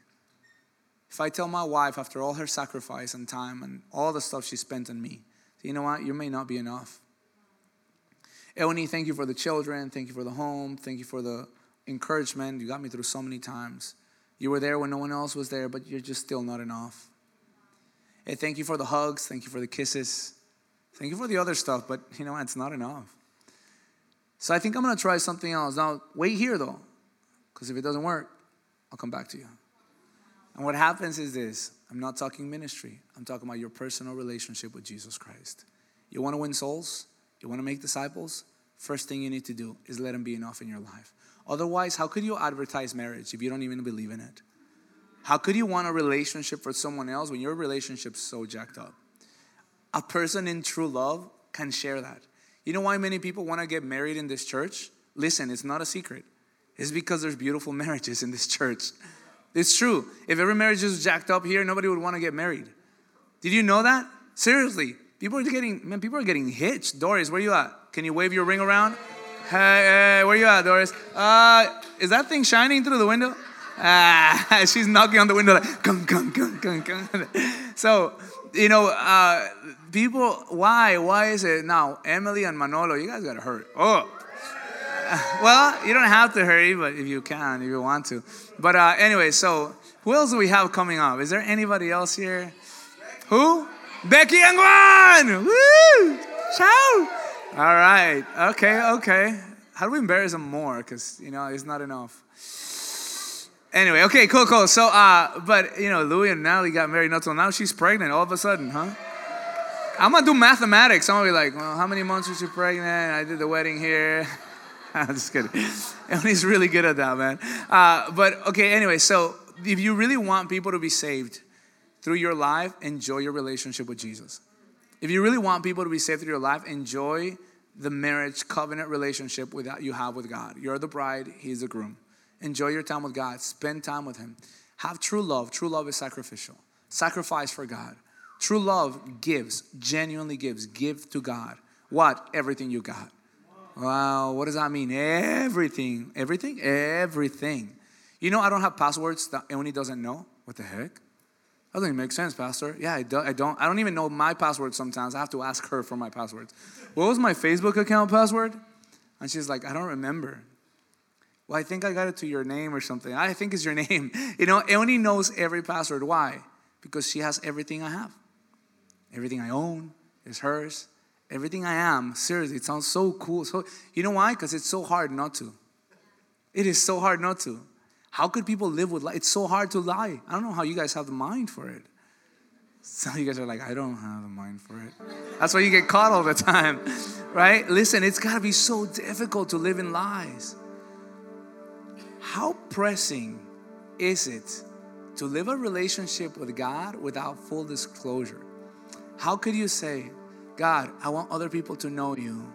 Speaker 2: If I tell my wife, after all her sacrifice and time and all the stuff she spent on me, you know what? You may not be enough. Eoni, thank you for the children. Thank you for the home. Thank you for the encouragement. You got me through so many times. You were there when no one else was there, but you're just still not enough. Hey, thank you for the hugs. Thank you for the kisses. Thank you for the other stuff, but you know, it's not enough. So I think I'm going to try something else. Now, wait here though, because if it doesn't work, I'll come back to you. And what happens is this I'm not talking ministry, I'm talking about your personal relationship with Jesus Christ. You want to win souls? You want to make disciples? First thing you need to do is let Him be enough in your life. Otherwise, how could you advertise marriage if you don't even believe in it? How could you want a relationship for someone else when your relationship's so jacked up? A person in true love can share that. You know why many people want to get married in this church? Listen, it's not a secret. It's because there's beautiful [LAUGHS] marriages in this church. It's true. If every marriage was jacked up here, nobody would want to get married. Did you know that? Seriously, people are getting man, people are getting hitched. Doris, where you at? Can you wave your ring around? Hey, hey where you at, Doris? Uh, is that thing shining through the window? Ah, [LAUGHS] she's knocking on the window like, come, come, come, come, come. [LAUGHS] So, you know, uh, people, why? Why is it now? Emily and Manolo, you guys got to hurt. Oh, [LAUGHS] well, you don't have to hurry, but if you can, if you want to. But uh, anyway, so who else do we have coming up? Is there anybody else here? Who? Becky and Juan! Woo! Ciao! All right. Okay, okay. How do we embarrass them more? Because, you know, it's not enough. Anyway, okay, cool, cool. So, uh, but, you know, Louie and Natalie got married now. She's pregnant all of a sudden, huh? I'm gonna do mathematics. I'm gonna be like, well, how many months was she pregnant? I did the wedding here. [LAUGHS] I'm just kidding. [LAUGHS] He's really good at that, man. Uh, but okay, anyway, so if you really want people to be saved through your life, enjoy your relationship with Jesus. If you really want people to be saved through your life, enjoy the marriage covenant relationship that you have with God. You're the bride, He's the groom. Enjoy your time with God, spend time with Him. Have true love. True love is sacrificial, sacrifice for God. True love gives, genuinely gives. Give to God. What? Everything you got. Wow, what does that mean? Everything. Everything? Everything. You know, I don't have passwords that Eoni doesn't know. What the heck? That doesn't make sense, Pastor. Yeah, I, do, I don't. I don't even know my password sometimes. I have to ask her for my passwords. What was my Facebook account password? And she's like, I don't remember. Well, I think I got it to your name or something. I think it's your name. [LAUGHS] You know, Eoni knows every password. Why? Because she has everything I have. Everything I own is hers everything I am. Seriously, it sounds so cool. So you know why? Because it's so hard not to. It is so hard not to. How could people live with lie? It's so hard to lie. I don't know how you guys have the mind for it. Some of you guys are like, I don't have the mind for it. That's why you get caught all the time, [LAUGHS] right? Listen, it's got to be so difficult to live in lies. How pressing is it to live a relationship with God without full disclosure? How could you say, God, I want other people to know you.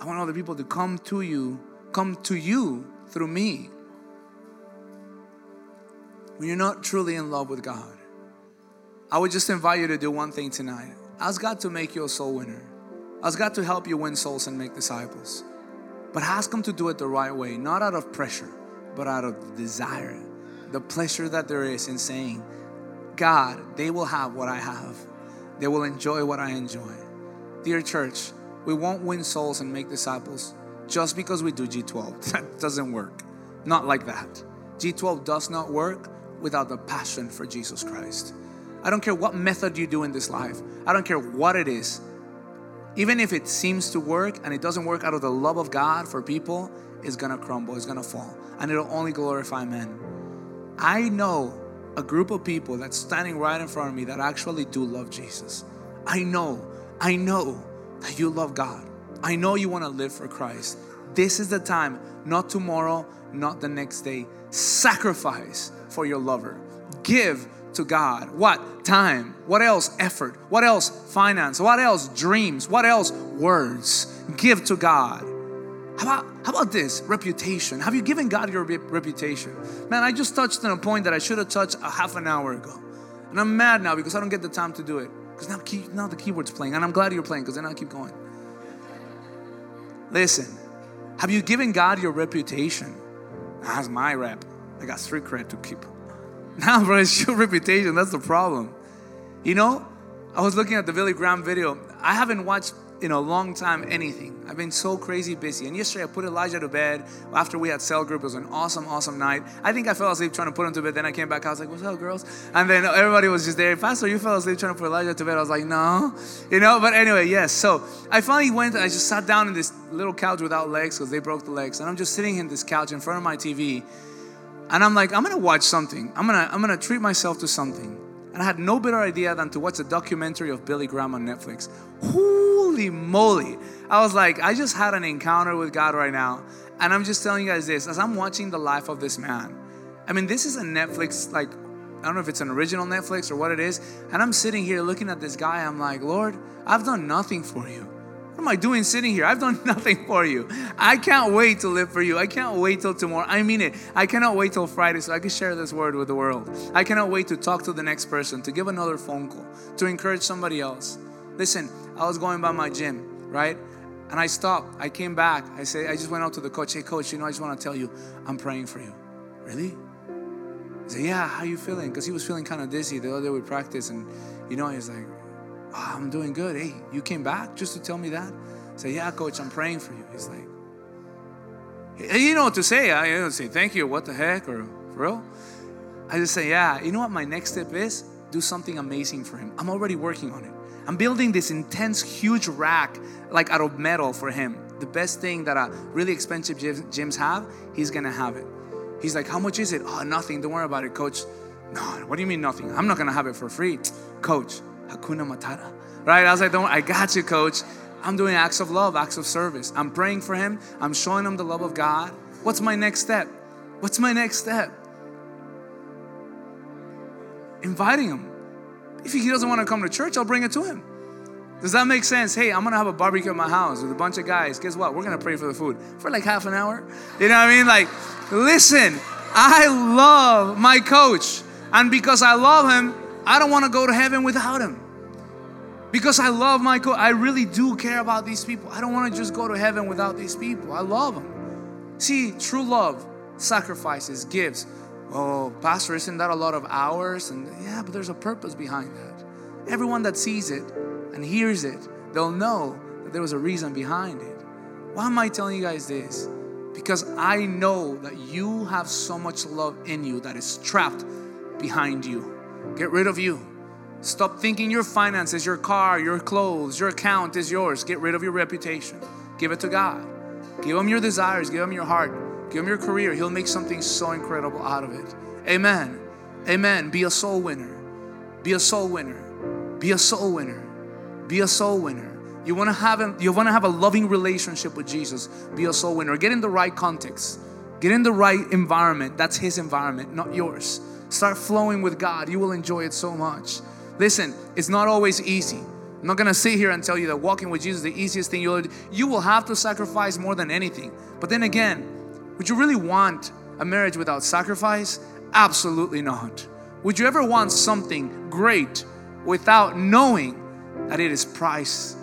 Speaker 2: I want other people to come to you, come to you through me. When you're not truly in love with God, I would just invite you to do one thing tonight. Ask God to make you a soul winner. Ask God to help you win souls and make disciples. But ask Him to do it the right way, not out of pressure, but out of desire. The pleasure that there is in saying, God, they will have what I have, they will enjoy what I enjoy. Dear church, we won't win souls and make disciples just because we do G12. [LAUGHS] That doesn't work. Not like that. G12 does not work without the passion for Jesus Christ. I don't care what method you do in this life, I don't care what it is. Even if it seems to work and it doesn't work out of the love of God for people, it's gonna crumble, it's gonna fall, and it'll only glorify men. I know a group of people that's standing right in front of me that actually do love Jesus. I know I know that you love God. I know you want to live for Christ. This is the time, not tomorrow, not the next day. Sacrifice for your lover. Give to God. What? Time. What else? Effort. What else? Finance. What else? Dreams. What else? Words. Give to God. How about, how about this? Reputation. Have you given God your reputation? Man, I just touched on a point that I should have touched a half an hour ago. And I'm mad now because I don't get the time to do it. Because now, key, now the keyboard's playing, and I'm glad you're playing because then I'll keep going. Listen, have you given God your reputation? That's my rep. I got street cred to keep. [LAUGHS] Now, bro, it's your reputation. That's the problem. You know, I was looking at the Billy Graham video. I haven't watched in a long time anything. I've been so crazy busy. And yesterday I put Elijah to bed after we had cell group. It was an awesome, awesome night. I think I fell asleep trying to put him to bed. Then I came back. I was like, "What's up, girls?" And then everybody was just there. Pastor, you fell asleep trying to put Elijah to bed. I was like, "No," you know. But anyway, yes. So I finally went. I just sat down in this little couch without legs because they broke the legs, and I'm just sitting in this couch in front of my TV, and I'm like, I'm gonna watch something. I'm gonna I'm gonna treat myself to something. And I had no better idea than to watch a documentary of Billy Graham on Netflix. Holy moly. I was like, I just had an encounter with God right now. And I'm just telling you guys this as I'm watching the life of this man. I mean, this is a Netflix, like, I don't know if it's an original Netflix or what it is. And I'm sitting here looking at this guy. I'm like, Lord, I've done nothing for you. What am I doing sitting here? I've done [LAUGHS] nothing for you. I can't wait to live for you. I can't wait till tomorrow. I mean it. I cannot wait till Friday so I can share this word with the world. I cannot wait to talk to the next person, to give another phone call, to encourage somebody else. Listen, I was going by my gym, right? And I stopped. I came back. I said, I just went out to the coach. Hey, coach, you know, I just want to tell you, I'm praying for you. Really? He said, Yeah, how you feeling? Because he was feeling kind of dizzy the other day we practiced. And, you know, he's like, oh, I'm doing good. Hey, you came back just to tell me that? I said, Yeah, coach, I'm praying for you. He's like, You know what to say. I don't say, Thank you, what the heck, or for real? I just say, Yeah, you know what my next step is? Do something amazing for him. I'm already working on it. I'm building this intense, huge rack, like out of metal for him. The best thing that a really expensive gyms have, he's gonna have it. He's like, How much is it? Oh, nothing. Don't worry about it, coach. No, what do you mean nothing? I'm not gonna have it for free. Coach, Hakuna Matata. Right? I was like, Don't I got you, coach. I'm doing acts of love, acts of service. I'm praying for him. I'm showing him the love of God. What's my next step? What's my next step? Inviting him. If he doesn't want to come to church, I'll bring it to him. Does that make sense? Hey, I'm gonna have a barbecue at my house with a bunch of guys. Guess what? We're gonna pray for the food for like half an hour. You know what I mean? Like, listen, I love my coach, and because I love him, I don't want to go to heaven without him. Because I love coach, I really do care about these people. I don't want to just go to heaven without these people. I love them. See, true love sacrifices, gives. Oh, Pastor, isn't that a lot of hours? And yeah, but there's a purpose behind that. Everyone that sees it and hears it, they'll know that there was a reason behind it. Why am I telling you guys this? Because I know that you have so much love in you that is trapped behind you. Get rid of you. Stop thinking your finances, your car, your clothes, your account is yours. Get rid of your reputation. Give it to God. Give Him your desires, give Him your heart, give Him your career. He'll make something so incredible out of it. Amen. Amen. Be a soul winner. Be a soul winner. Be a soul winner. Be a soul winner. You want to have a, you want to have a loving relationship with Jesus. Be a soul winner. Get in the right context. Get in the right environment. That's his environment, not yours. Start flowing with God. You will enjoy it so much. Listen, it's not always easy. I'm not gonna sit here and tell you that walking with Jesus is the easiest thing you'll you will have to sacrifice more than anything. But then again, would you really want a marriage without sacrifice? Absolutely not. Would you ever want something great without knowing that it is price?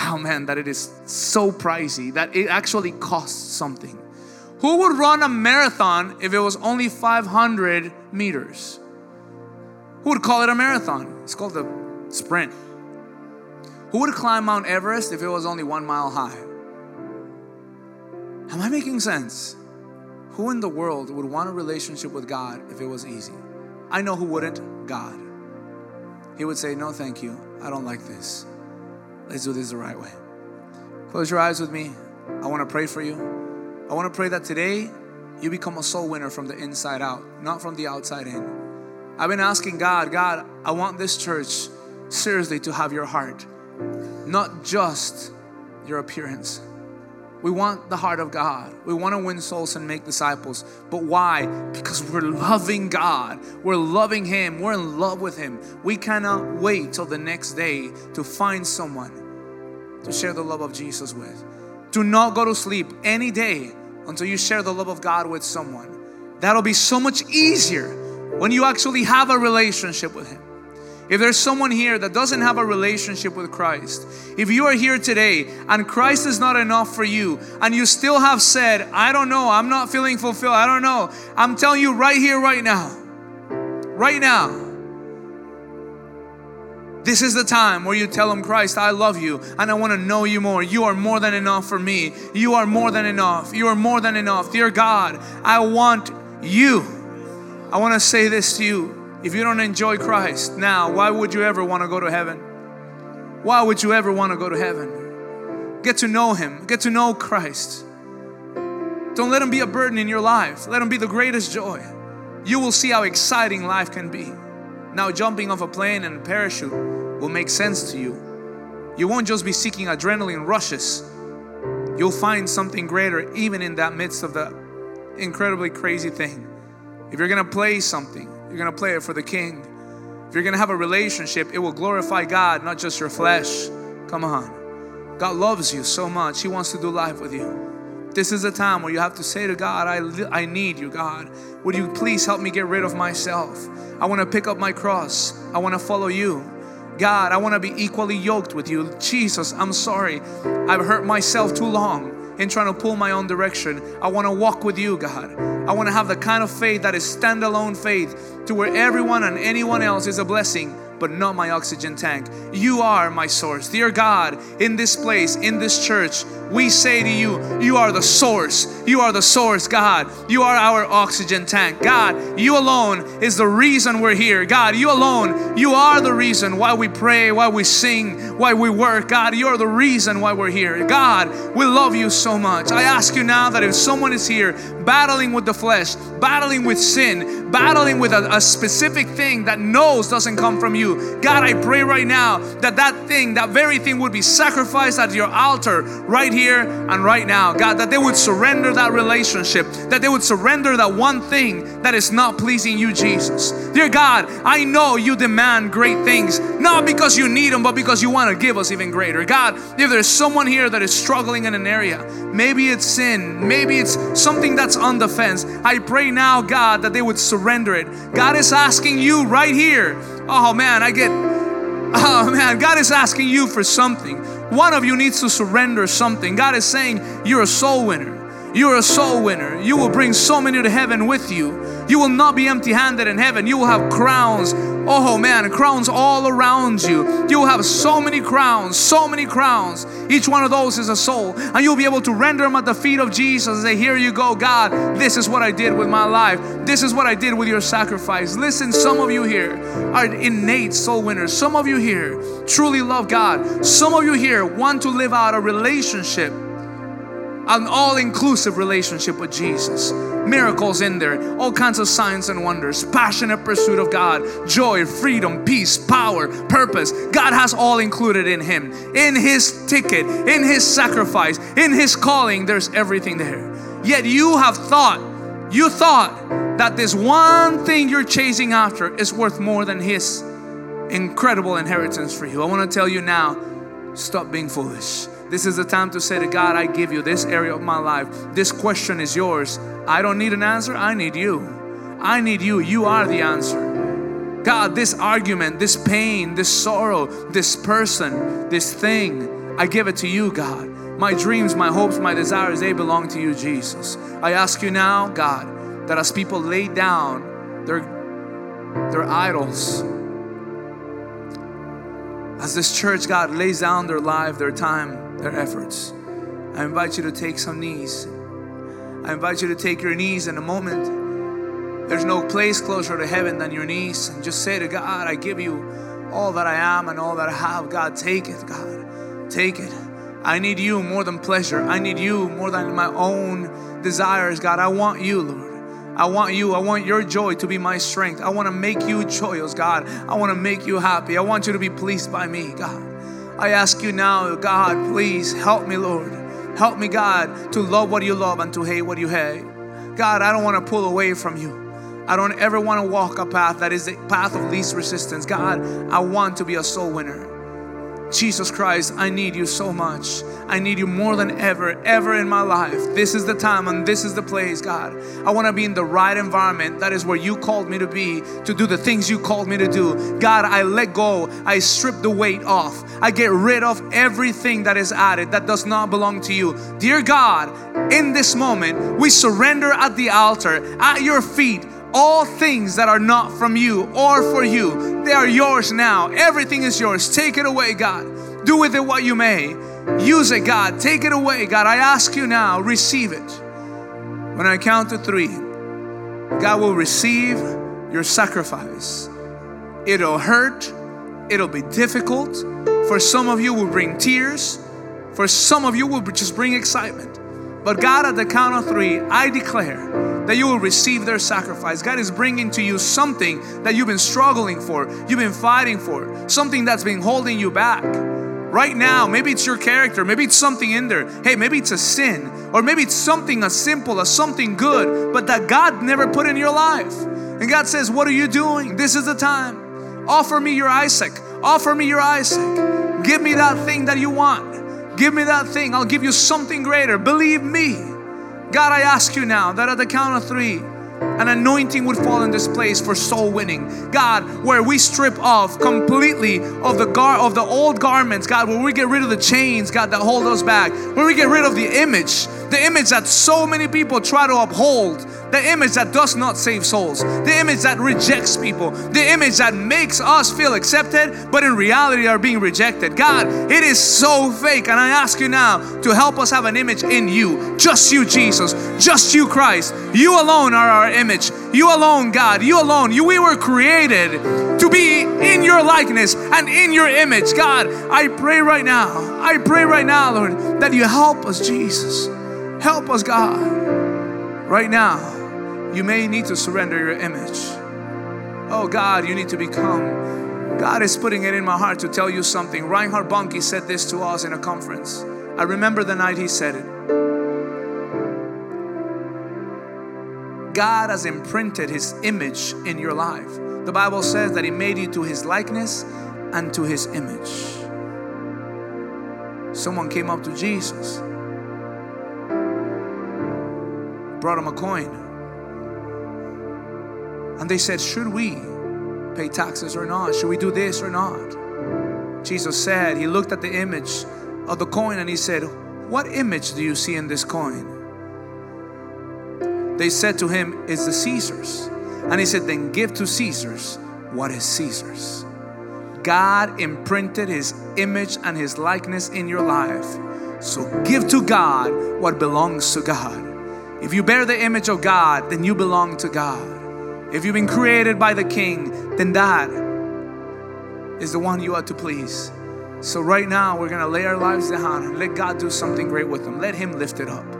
Speaker 2: Oh man, that it is so pricey that it actually costs something. Who would run a marathon if it was only 500 meters? Who would call it a marathon? It's called a sprint. Who would climb Mount Everest if it was only one mile high? Am I making sense? Who in the world would want a relationship with God if it was easy? I know who wouldn't God. He would say, No, thank you. I don't like this. Let's do this the right way. Close your eyes with me. I want to pray for you. I want to pray that today you become a soul winner from the inside out, not from the outside in. I've been asking God, God, I want this church seriously to have your heart, not just your appearance. We want the heart of God. We want to win souls and make disciples. But why? Because we're loving God. We're loving Him. We're in love with Him. We cannot wait till the next day to find someone to share the love of Jesus with. Do not go to sleep any day until you share the love of God with someone. That'll be so much easier when you actually have a relationship with Him. If there's someone here that doesn't have a relationship with Christ, if you are here today and Christ is not enough for you, and you still have said, I don't know, I'm not feeling fulfilled, I don't know, I'm telling you right here, right now, right now, this is the time where you tell him, Christ, I love you and I want to know you more. You are more than enough for me. You are more than enough. You are more than enough. Dear God, I want you. I want to say this to you if you don't enjoy Christ now, why would you ever want to go to heaven? Why would you ever want to go to heaven? Get to know Him, get to know Christ. Don't let Him be a burden in your life, let Him be the greatest joy. You will see how exciting life can be. Now, jumping off a plane and a parachute will make sense to you. You won't just be seeking adrenaline rushes, you'll find something greater even in that midst of the incredibly crazy thing. If you're gonna play something, you're going to play it for the King. If you're going to have a relationship, it will glorify God, not just your flesh. Come on. God loves you so much. He wants to do life with you. This is a time where you have to say to God, I, I need you, God. Would you please help me get rid of myself? I want to pick up my cross. I want to follow you. God, I want to be equally yoked with you. Jesus, I'm sorry. I've hurt myself too long in trying to pull my own direction. I want to walk with you, God. I want to have the kind of faith that is standalone faith to where everyone and anyone else is a blessing but not my oxygen tank. You are my source. Dear God, in this place, in this church, we say to you, You are the source. You are the source, God. You are our oxygen tank. God, you alone is the reason we're here. God, you alone, you are the reason why we pray, why we sing, why we work. God, you are the reason why we're here. God, we love you so much. I ask you now that if someone is here battling with the flesh, battling with sin, battling with a, a specific thing that knows doesn't come from you, God, I pray right now that that thing, that very thing would be sacrificed at your altar right here and right now. God, that they would surrender that relationship, that they would surrender that one thing that is not pleasing you, Jesus. Dear God, I know you demand great things, not because you need them, but because you want to give us even greater. God, if there's someone here that is struggling in an area, maybe it's sin, maybe it's something that's on the fence, I pray now, God, that they would surrender it. God is asking you right here. Oh man, I get, oh man, God is asking you for something. One of you needs to surrender something. God is saying, You're a soul winner. You're a soul winner. You will bring so many to heaven with you. You will not be empty handed in heaven. You will have crowns. Oh man, crowns all around you. You will have so many crowns, so many crowns. Each one of those is a soul. And you'll be able to render them at the feet of Jesus and say, Here you go, God. This is what I did with my life. This is what I did with your sacrifice. Listen, some of you here are innate soul winners. Some of you here truly love God. Some of you here want to live out a relationship an all inclusive relationship with Jesus. Miracles in there, all kinds of signs and wonders, passionate pursuit of God, joy, freedom, peace, power, purpose. God has all included in Him. In His ticket, in His sacrifice, in His calling, there's everything there. Yet you have thought, you thought that this one thing you're chasing after is worth more than His incredible inheritance for you. I want to tell you now stop being foolish. This is the time to say to God, I give you this area of my life. This question is yours. I don't need an answer, I need you. I need you. You are the answer. God, this argument, this pain, this sorrow, this person, this thing, I give it to you, God. My dreams, my hopes, my desires, they belong to you, Jesus. I ask you now, God, that as people lay down their, their idols, as this church, God, lays down their life, their time, their efforts, I invite you to take some knees. I invite you to take your knees in a moment. There's no place closer to heaven than your knees. And just say to God, I give you all that I am and all that I have. God, take it, God. Take it. I need you more than pleasure. I need you more than my own desires, God. I want you, Lord. I want you. I want your joy to be my strength. I want to make you joyous, God. I want to make you happy. I want you to be pleased by me, God. I ask you now, God, please help me, Lord. Help me, God, to love what you love and to hate what you hate. God, I don't want to pull away from you. I don't ever want to walk a path that is the path of least resistance. God, I want to be a soul winner. Jesus Christ, I need you so much. I need you more than ever, ever in my life. This is the time and this is the place, God. I want to be in the right environment. That is where you called me to be, to do the things you called me to do. God, I let go. I strip the weight off. I get rid of everything that is added that does not belong to you. Dear God, in this moment, we surrender at the altar, at your feet all things that are not from you or for you, they are yours now. Everything is yours. Take it away, God. Do with it what you may. Use it, God. Take it away, God. I ask you now, receive it. When I count to three, God will receive your sacrifice. It'll hurt, it'll be difficult. For some of you, will bring tears. For some of you, will just bring excitement. But God, at the count of three, I declare that you will receive their sacrifice. God is bringing to you something that you've been struggling for, you've been fighting for, something that's been holding you back. Right now, maybe it's your character, maybe it's something in there. Hey, maybe it's a sin, or maybe it's something as simple as something good, but that God never put in your life. And God says, What are you doing? This is the time. Offer me your Isaac. Offer me your Isaac. Give me that thing that you want. Give me that thing. I'll give you something greater. Believe me. God, I ask you now that at the count of three, an anointing would fall in this place for soul winning. God, where we strip off completely of the gar of the old garments, God, where we get rid of the chains, God, that hold us back, where we get rid of the image, the image that so many people try to uphold, the image that does not save souls, the image that rejects people, the image that makes us feel accepted, but in reality are being rejected. God, it is so fake, and I ask you now to help us have an image in you, just you, Jesus, just you, Christ. You alone are our image. You alone, God, you alone. You we were created to be in your likeness and in your image. God, I pray right now. I pray right now, Lord, that you help us, Jesus. Help us, God. Right now you may need to surrender your image. Oh God, you need to become. God is putting it in my heart to tell you something. Reinhard Bonnke said this to us in a conference. I remember the night he said it. God has imprinted his image in your life. The Bible says that he made you to his likeness and to his image. Someone came up to Jesus, brought him a coin. And they said, Should we pay taxes or not? Should we do this or not? Jesus said, He looked at the image of the coin and He said, What image do you see in this coin? They said to him, It's the Caesar's. And he said, Then give to Caesar's what is Caesar's. God imprinted his image and his likeness in your life. So give to God what belongs to God. If you bear the image of God, then you belong to God. If you've been created by the King, then that is the one you ought to please. So, right now, we're going to lay our lives down and let God do something great with them. Let Him lift it up.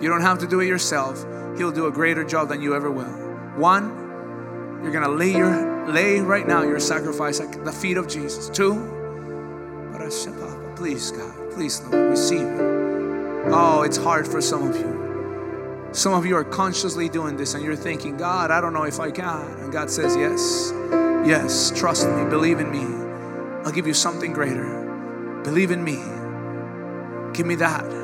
Speaker 2: You don't have to do it yourself, He'll do a greater job than you ever will. One, you're going to lay your lay right now your sacrifice at the feet of Jesus. Two, please, God, please, Lord, receive it. Oh, it's hard for some of you. Some of you are consciously doing this and you're thinking, God, I don't know if I can. And God says, Yes, yes, trust me, believe in me. I'll give you something greater. Believe in me. Give me that.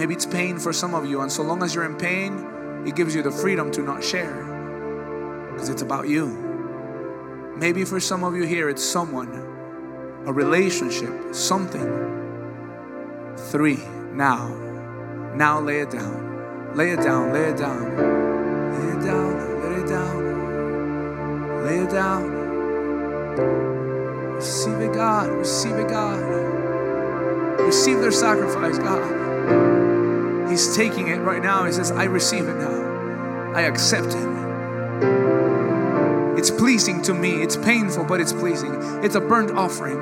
Speaker 2: Maybe it's pain for some of you, and so long as you're in pain, it gives you the freedom to not share because it's about you. Maybe for some of you here, it's someone, a relationship, something. Three, now now lay it down. Lay it down, lay it down. Lay it down, lay it down. Lay it down. Receive it, God. Receive it, God. Receive their sacrifice, God. He's taking it right now. He says, I receive it now. I accept it. It's pleasing to me. It's painful, but it's pleasing. It's a burnt offering.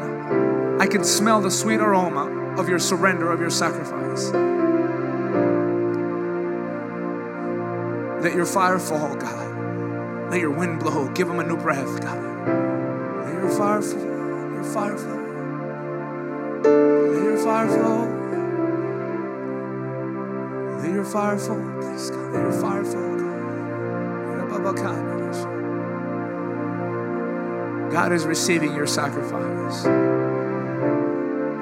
Speaker 2: I can smell the sweet aroma of your surrender, of your sacrifice. Let your fire fall, God. Let your wind blow. Give them a new breath, God. Let your fire fall. Let your fire fall. Let your fire fall. Let your fire fall, please, God. Let your fire fall, God. God is receiving your sacrifice.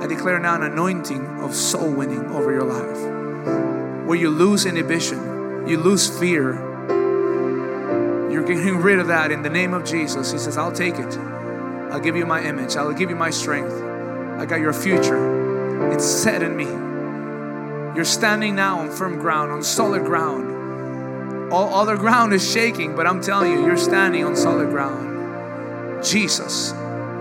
Speaker 2: I declare now an anointing of soul winning over your life where you lose inhibition you lose fear. You're getting rid of that in the name of Jesus. He says, I'll take it. I'll give you my image. I'll give you my strength. I got your future. It's set in me. You're standing now on firm ground, on solid ground. All other ground is shaking, but I'm telling you, you're standing on solid ground. Jesus,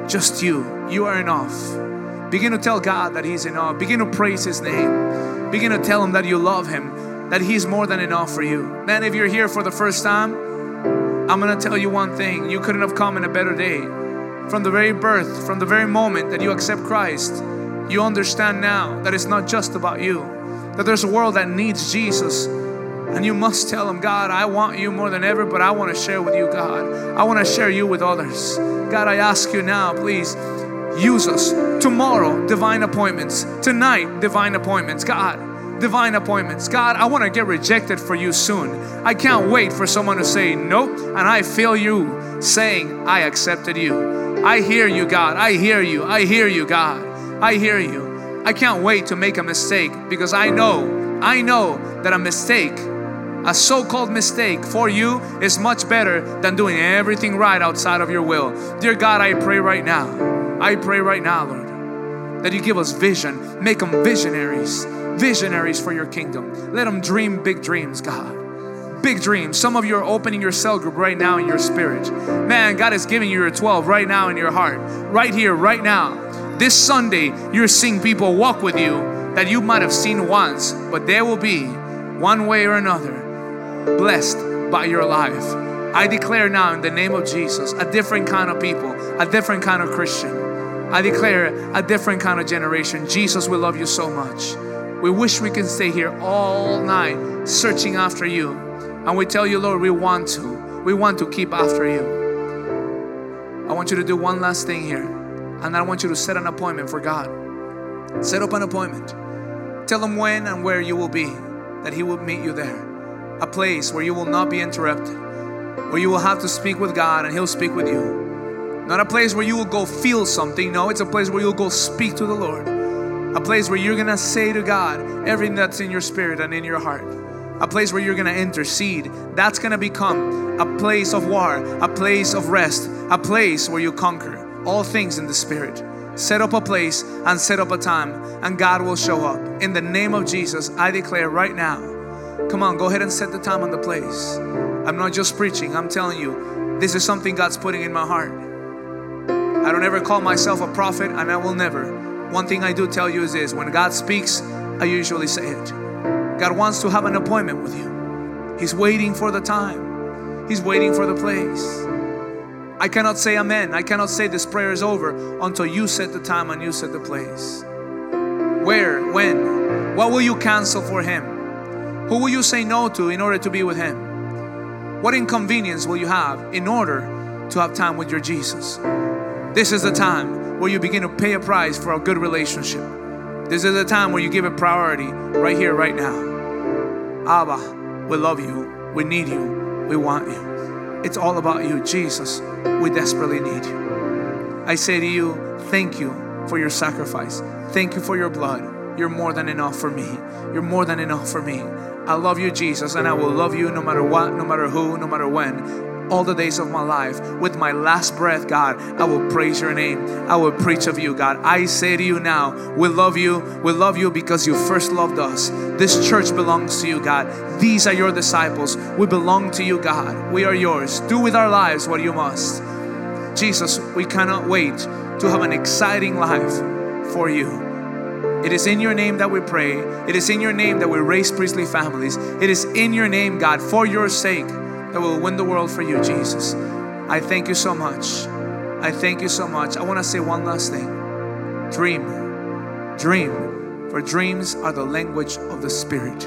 Speaker 2: just you. You are enough. Begin to tell God that He's enough. Begin to praise His name. Begin to tell Him that you love Him that He's more than enough for you. Man, if you're here for the first time, I'm gonna tell you one thing you couldn't have come in a better day. From the very birth, from the very moment that you accept Christ, you understand now that it's not just about you, that there's a world that needs Jesus. And you must tell them, God, I want you more than ever, but I want to share with you, God. I want to share you with others. God, I ask you now, please use us. Tomorrow, divine appointments. Tonight, divine appointments. God, divine appointments. God, I want to get rejected for you soon. I can't wait for someone to say nope, and I feel you saying, I accepted you. I hear you, God. I hear you. I hear you, God. I hear you. I can't wait to make a mistake because I know, I know that a mistake, a so called mistake for you is much better than doing everything right outside of your will. Dear God, I pray right now, I pray right now, Lord, that you give us vision, make them visionaries, visionaries for your kingdom. Let them dream big dreams, God big dreams. Some of you are opening your cell group right now in your spirit. Man, God is giving you your 12 right now in your heart, right here, right now. This Sunday, you're seeing people walk with you that you might have seen once, but there will be one way or another blessed by your life. I declare now in the name of Jesus a different kind of people, a different kind of Christian. I declare a different kind of generation. Jesus, we love you so much. We wish we can stay here all night searching after you. And we tell you, Lord, we want to. We want to keep after you. I want you to do one last thing here. And I want you to set an appointment for God. Set up an appointment. Tell Him when and where you will be, that He will meet you there. A place where you will not be interrupted, where you will have to speak with God and He'll speak with you. Not a place where you will go feel something. No, it's a place where you'll go speak to the Lord. A place where you're going to say to God everything that's in your spirit and in your heart a place where you're going to intercede. That's going to become a place of war, a place of rest, a place where you conquer all things in the Spirit. Set up a place and set up a time, and God will show up. In the name of Jesus, I declare right now. Come on, go ahead and set the time and the place. I'm not just preaching, I'm telling you, this is something God's putting in my heart. I don't ever call myself a prophet, and I will never. One thing I do tell you is this when God speaks, I usually say it. God wants to have an appointment with you. He's waiting for the time, He's waiting for the place. I cannot say amen. I cannot say this prayer is over until you set the time and you set the place. Where, when, what will you cancel for Him? Who will you say no to in order to be with Him? What inconvenience will you have in order to have time with your Jesus? This is the time where you begin to pay a price for a good relationship. This is the time where you give it priority right here, right now. Abba, we love you. We need you. We want you. It's all about you, Jesus. We desperately need you. I say to you, thank you for your sacrifice. Thank you for your blood. You're more than enough for me. You're more than enough for me. I love you, Jesus, and I will love you no matter what, no matter who, no matter when all the days of my life. With my last breath, God, I will praise your name. I will preach of you, God. I say to you now, we love you. We love you because you first loved us. This church belongs to you, God. These are your disciples. We belong to you, God. We are yours. Do with our lives what you must. Jesus, we cannot wait to have an exciting life for you. It is in your name that we pray. It is in your name that we raise priestly families. It is in your name, God, for your sake that will win the world for you, Jesus. I thank you so much. I thank you so much. I want to say one last thing dream, dream, for dreams are the language of the Spirit.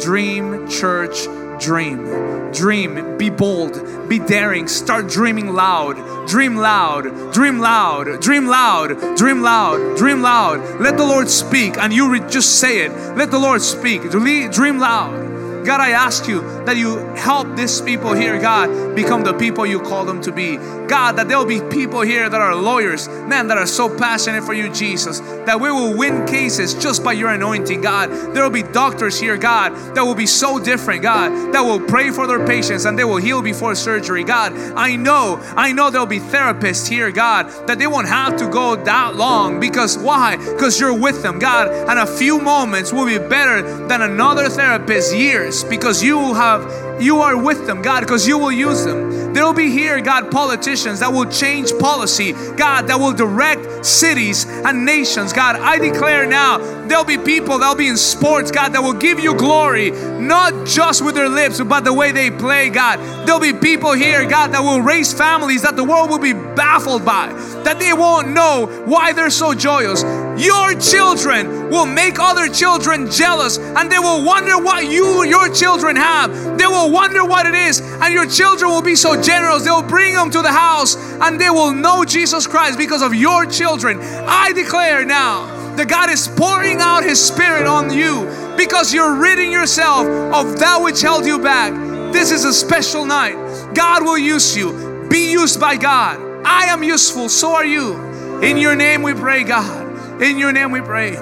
Speaker 2: Dream, church, dream. Dream, be bold, be daring, start dreaming loud. Dream loud, dream loud, dream loud, dream loud, dream loud. Let the Lord speak and you just say it. Let the Lord speak. Dream loud. God, I ask you that you help these people here, God, become the people you call them to be. God, that there'll be people here that are lawyers, man, that are so passionate for you, Jesus, that we will win cases just by your anointing, God. There will be doctors here, God, that will be so different, God, that will pray for their patients and they will heal before surgery. God, I know, I know there'll be therapists here, God, that they won't have to go that long because why? Because you're with them, God, and a few moments will be better than another therapist years because you have you are with them, God, because you will use them. There will be here, God, politicians that will change policy, God, that will direct cities and nations. God, I declare now there'll be people that'll be in sports, God, that will give you glory, not just with their lips, but the way they play, God. There'll be people here, God, that will raise families that the world will be baffled by, that they won't know why they're so joyous. Your children will make other children jealous and they will wonder what you, your children have. They will wonder what it is, and your children will be so generous. They'll bring them to the house and they will know Jesus Christ because of your children. I declare now that God is pouring out His Spirit on you because you're ridding yourself of that which held you back. This is a special night. God will use you. Be used by God. I am useful, so are you. In your name we pray, God. In your name we pray.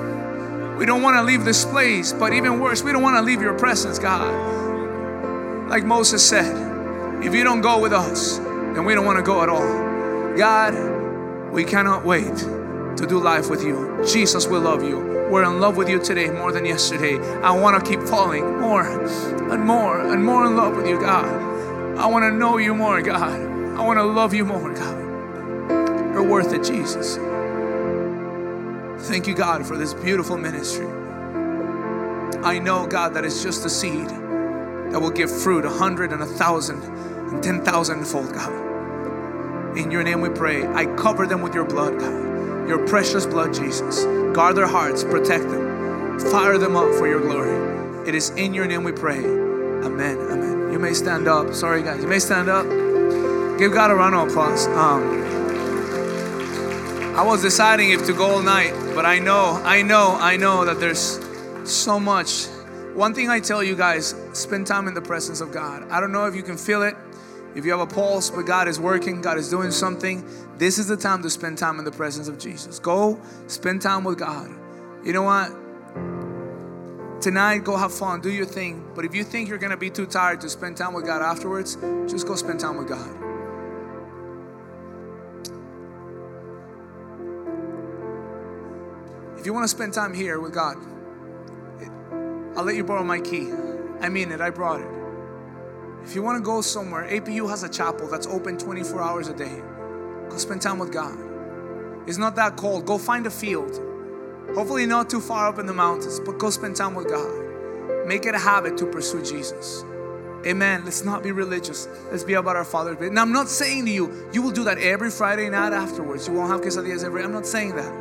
Speaker 2: We don't want to leave this place, but even worse, we don't want to leave your presence, God. Like Moses said, if you don't go with us, then we don't want to go at all. God, we cannot wait to do life with you. Jesus, we love you. We're in love with you today more than yesterday. I want to keep falling more and more and more in love with you, God. I want to know you more, God. I want to love you more, God. You're worth it, Jesus. Thank you, God, for this beautiful ministry. I know, God, that it's just a seed that will give fruit a hundred and a thousand and ten thousand fold, God. In your name we pray. I cover them with your blood, God. Your precious blood, Jesus. Guard their hearts, protect them, fire them up for your glory. It is in your name we pray. Amen. Amen. You may stand up. Sorry, guys. You may stand up. Give God a round of applause. Um, I was deciding if to go all night, but I know, I know, I know that there's so much. One thing I tell you guys spend time in the presence of God. I don't know if you can feel it, if you have a pulse, but God is working, God is doing something. This is the time to spend time in the presence of Jesus. Go spend time with God. You know what? Tonight, go have fun, do your thing. But if you think you're going to be too tired to spend time with God afterwards, just go spend time with God. If you want to spend time here with God, I'll let you borrow my key. I mean it, I brought it. If you want to go somewhere, APU has a chapel that's open 24 hours a day. Go spend time with God. It's not that cold. Go find a field. Hopefully, not too far up in the mountains, but go spend time with God. Make it a habit to pursue Jesus. Amen. Let's not be religious. Let's be about our Father's business. Now, I'm not saying to you, you will do that every Friday night afterwards. You won't have quesadillas every. I'm not saying that.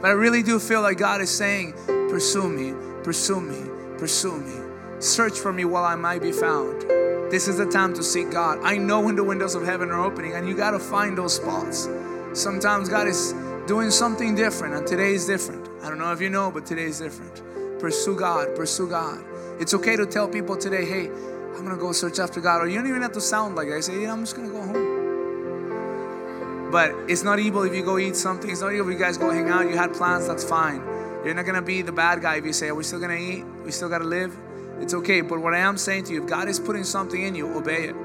Speaker 2: But I really do feel like God is saying, Pursue me, pursue me, pursue me. Search for me while I might be found. This is the time to seek God. I know when the windows of heaven are opening, and you got to find those spots. Sometimes God is doing something different, and today is different. I don't know if you know, but today is different. Pursue God, pursue God. It's okay to tell people today, hey, I'm gonna go search after God. Or you don't even have to sound like that. You say, yeah, I'm just gonna go home. But it's not evil if you go eat something. It's not evil if you guys go hang out. You had plans, that's fine. You're not gonna be the bad guy if you say, Are we still gonna eat? We still gotta live? It's okay. But what I am saying to you, if God is putting something in you, obey it.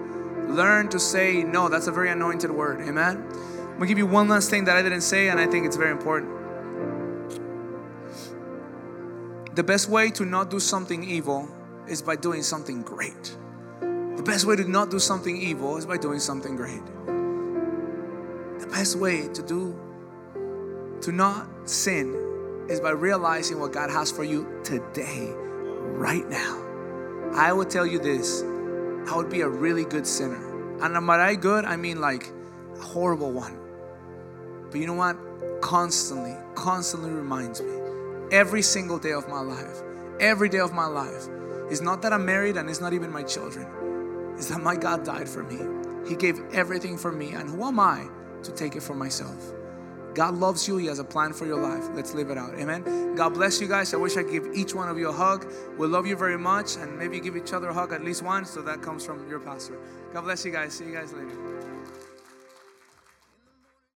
Speaker 2: Learn to say no. That's a very anointed word. Amen. I'm gonna give you one last thing that I didn't say, and I think it's very important. The best way to not do something evil is by doing something great. The best way to not do something evil is by doing something great. The best way to do to not sin is by realizing what God has for you today, right now. I would tell you this I would be a really good sinner. And by good, I mean like a horrible one. But you know what? Constantly, constantly reminds me every single day of my life, every day of my life. It's not that I'm married and it's not even my children. It's that my God died for me. He gave everything for me. And who am I to take it for myself? God loves you. He has a plan for your life. Let's live it out. Amen. God bless you guys. I wish I could give each one of you a hug. We love you very much. And maybe give each other a hug at least once. So that comes from your pastor. God bless you guys. See you guys later.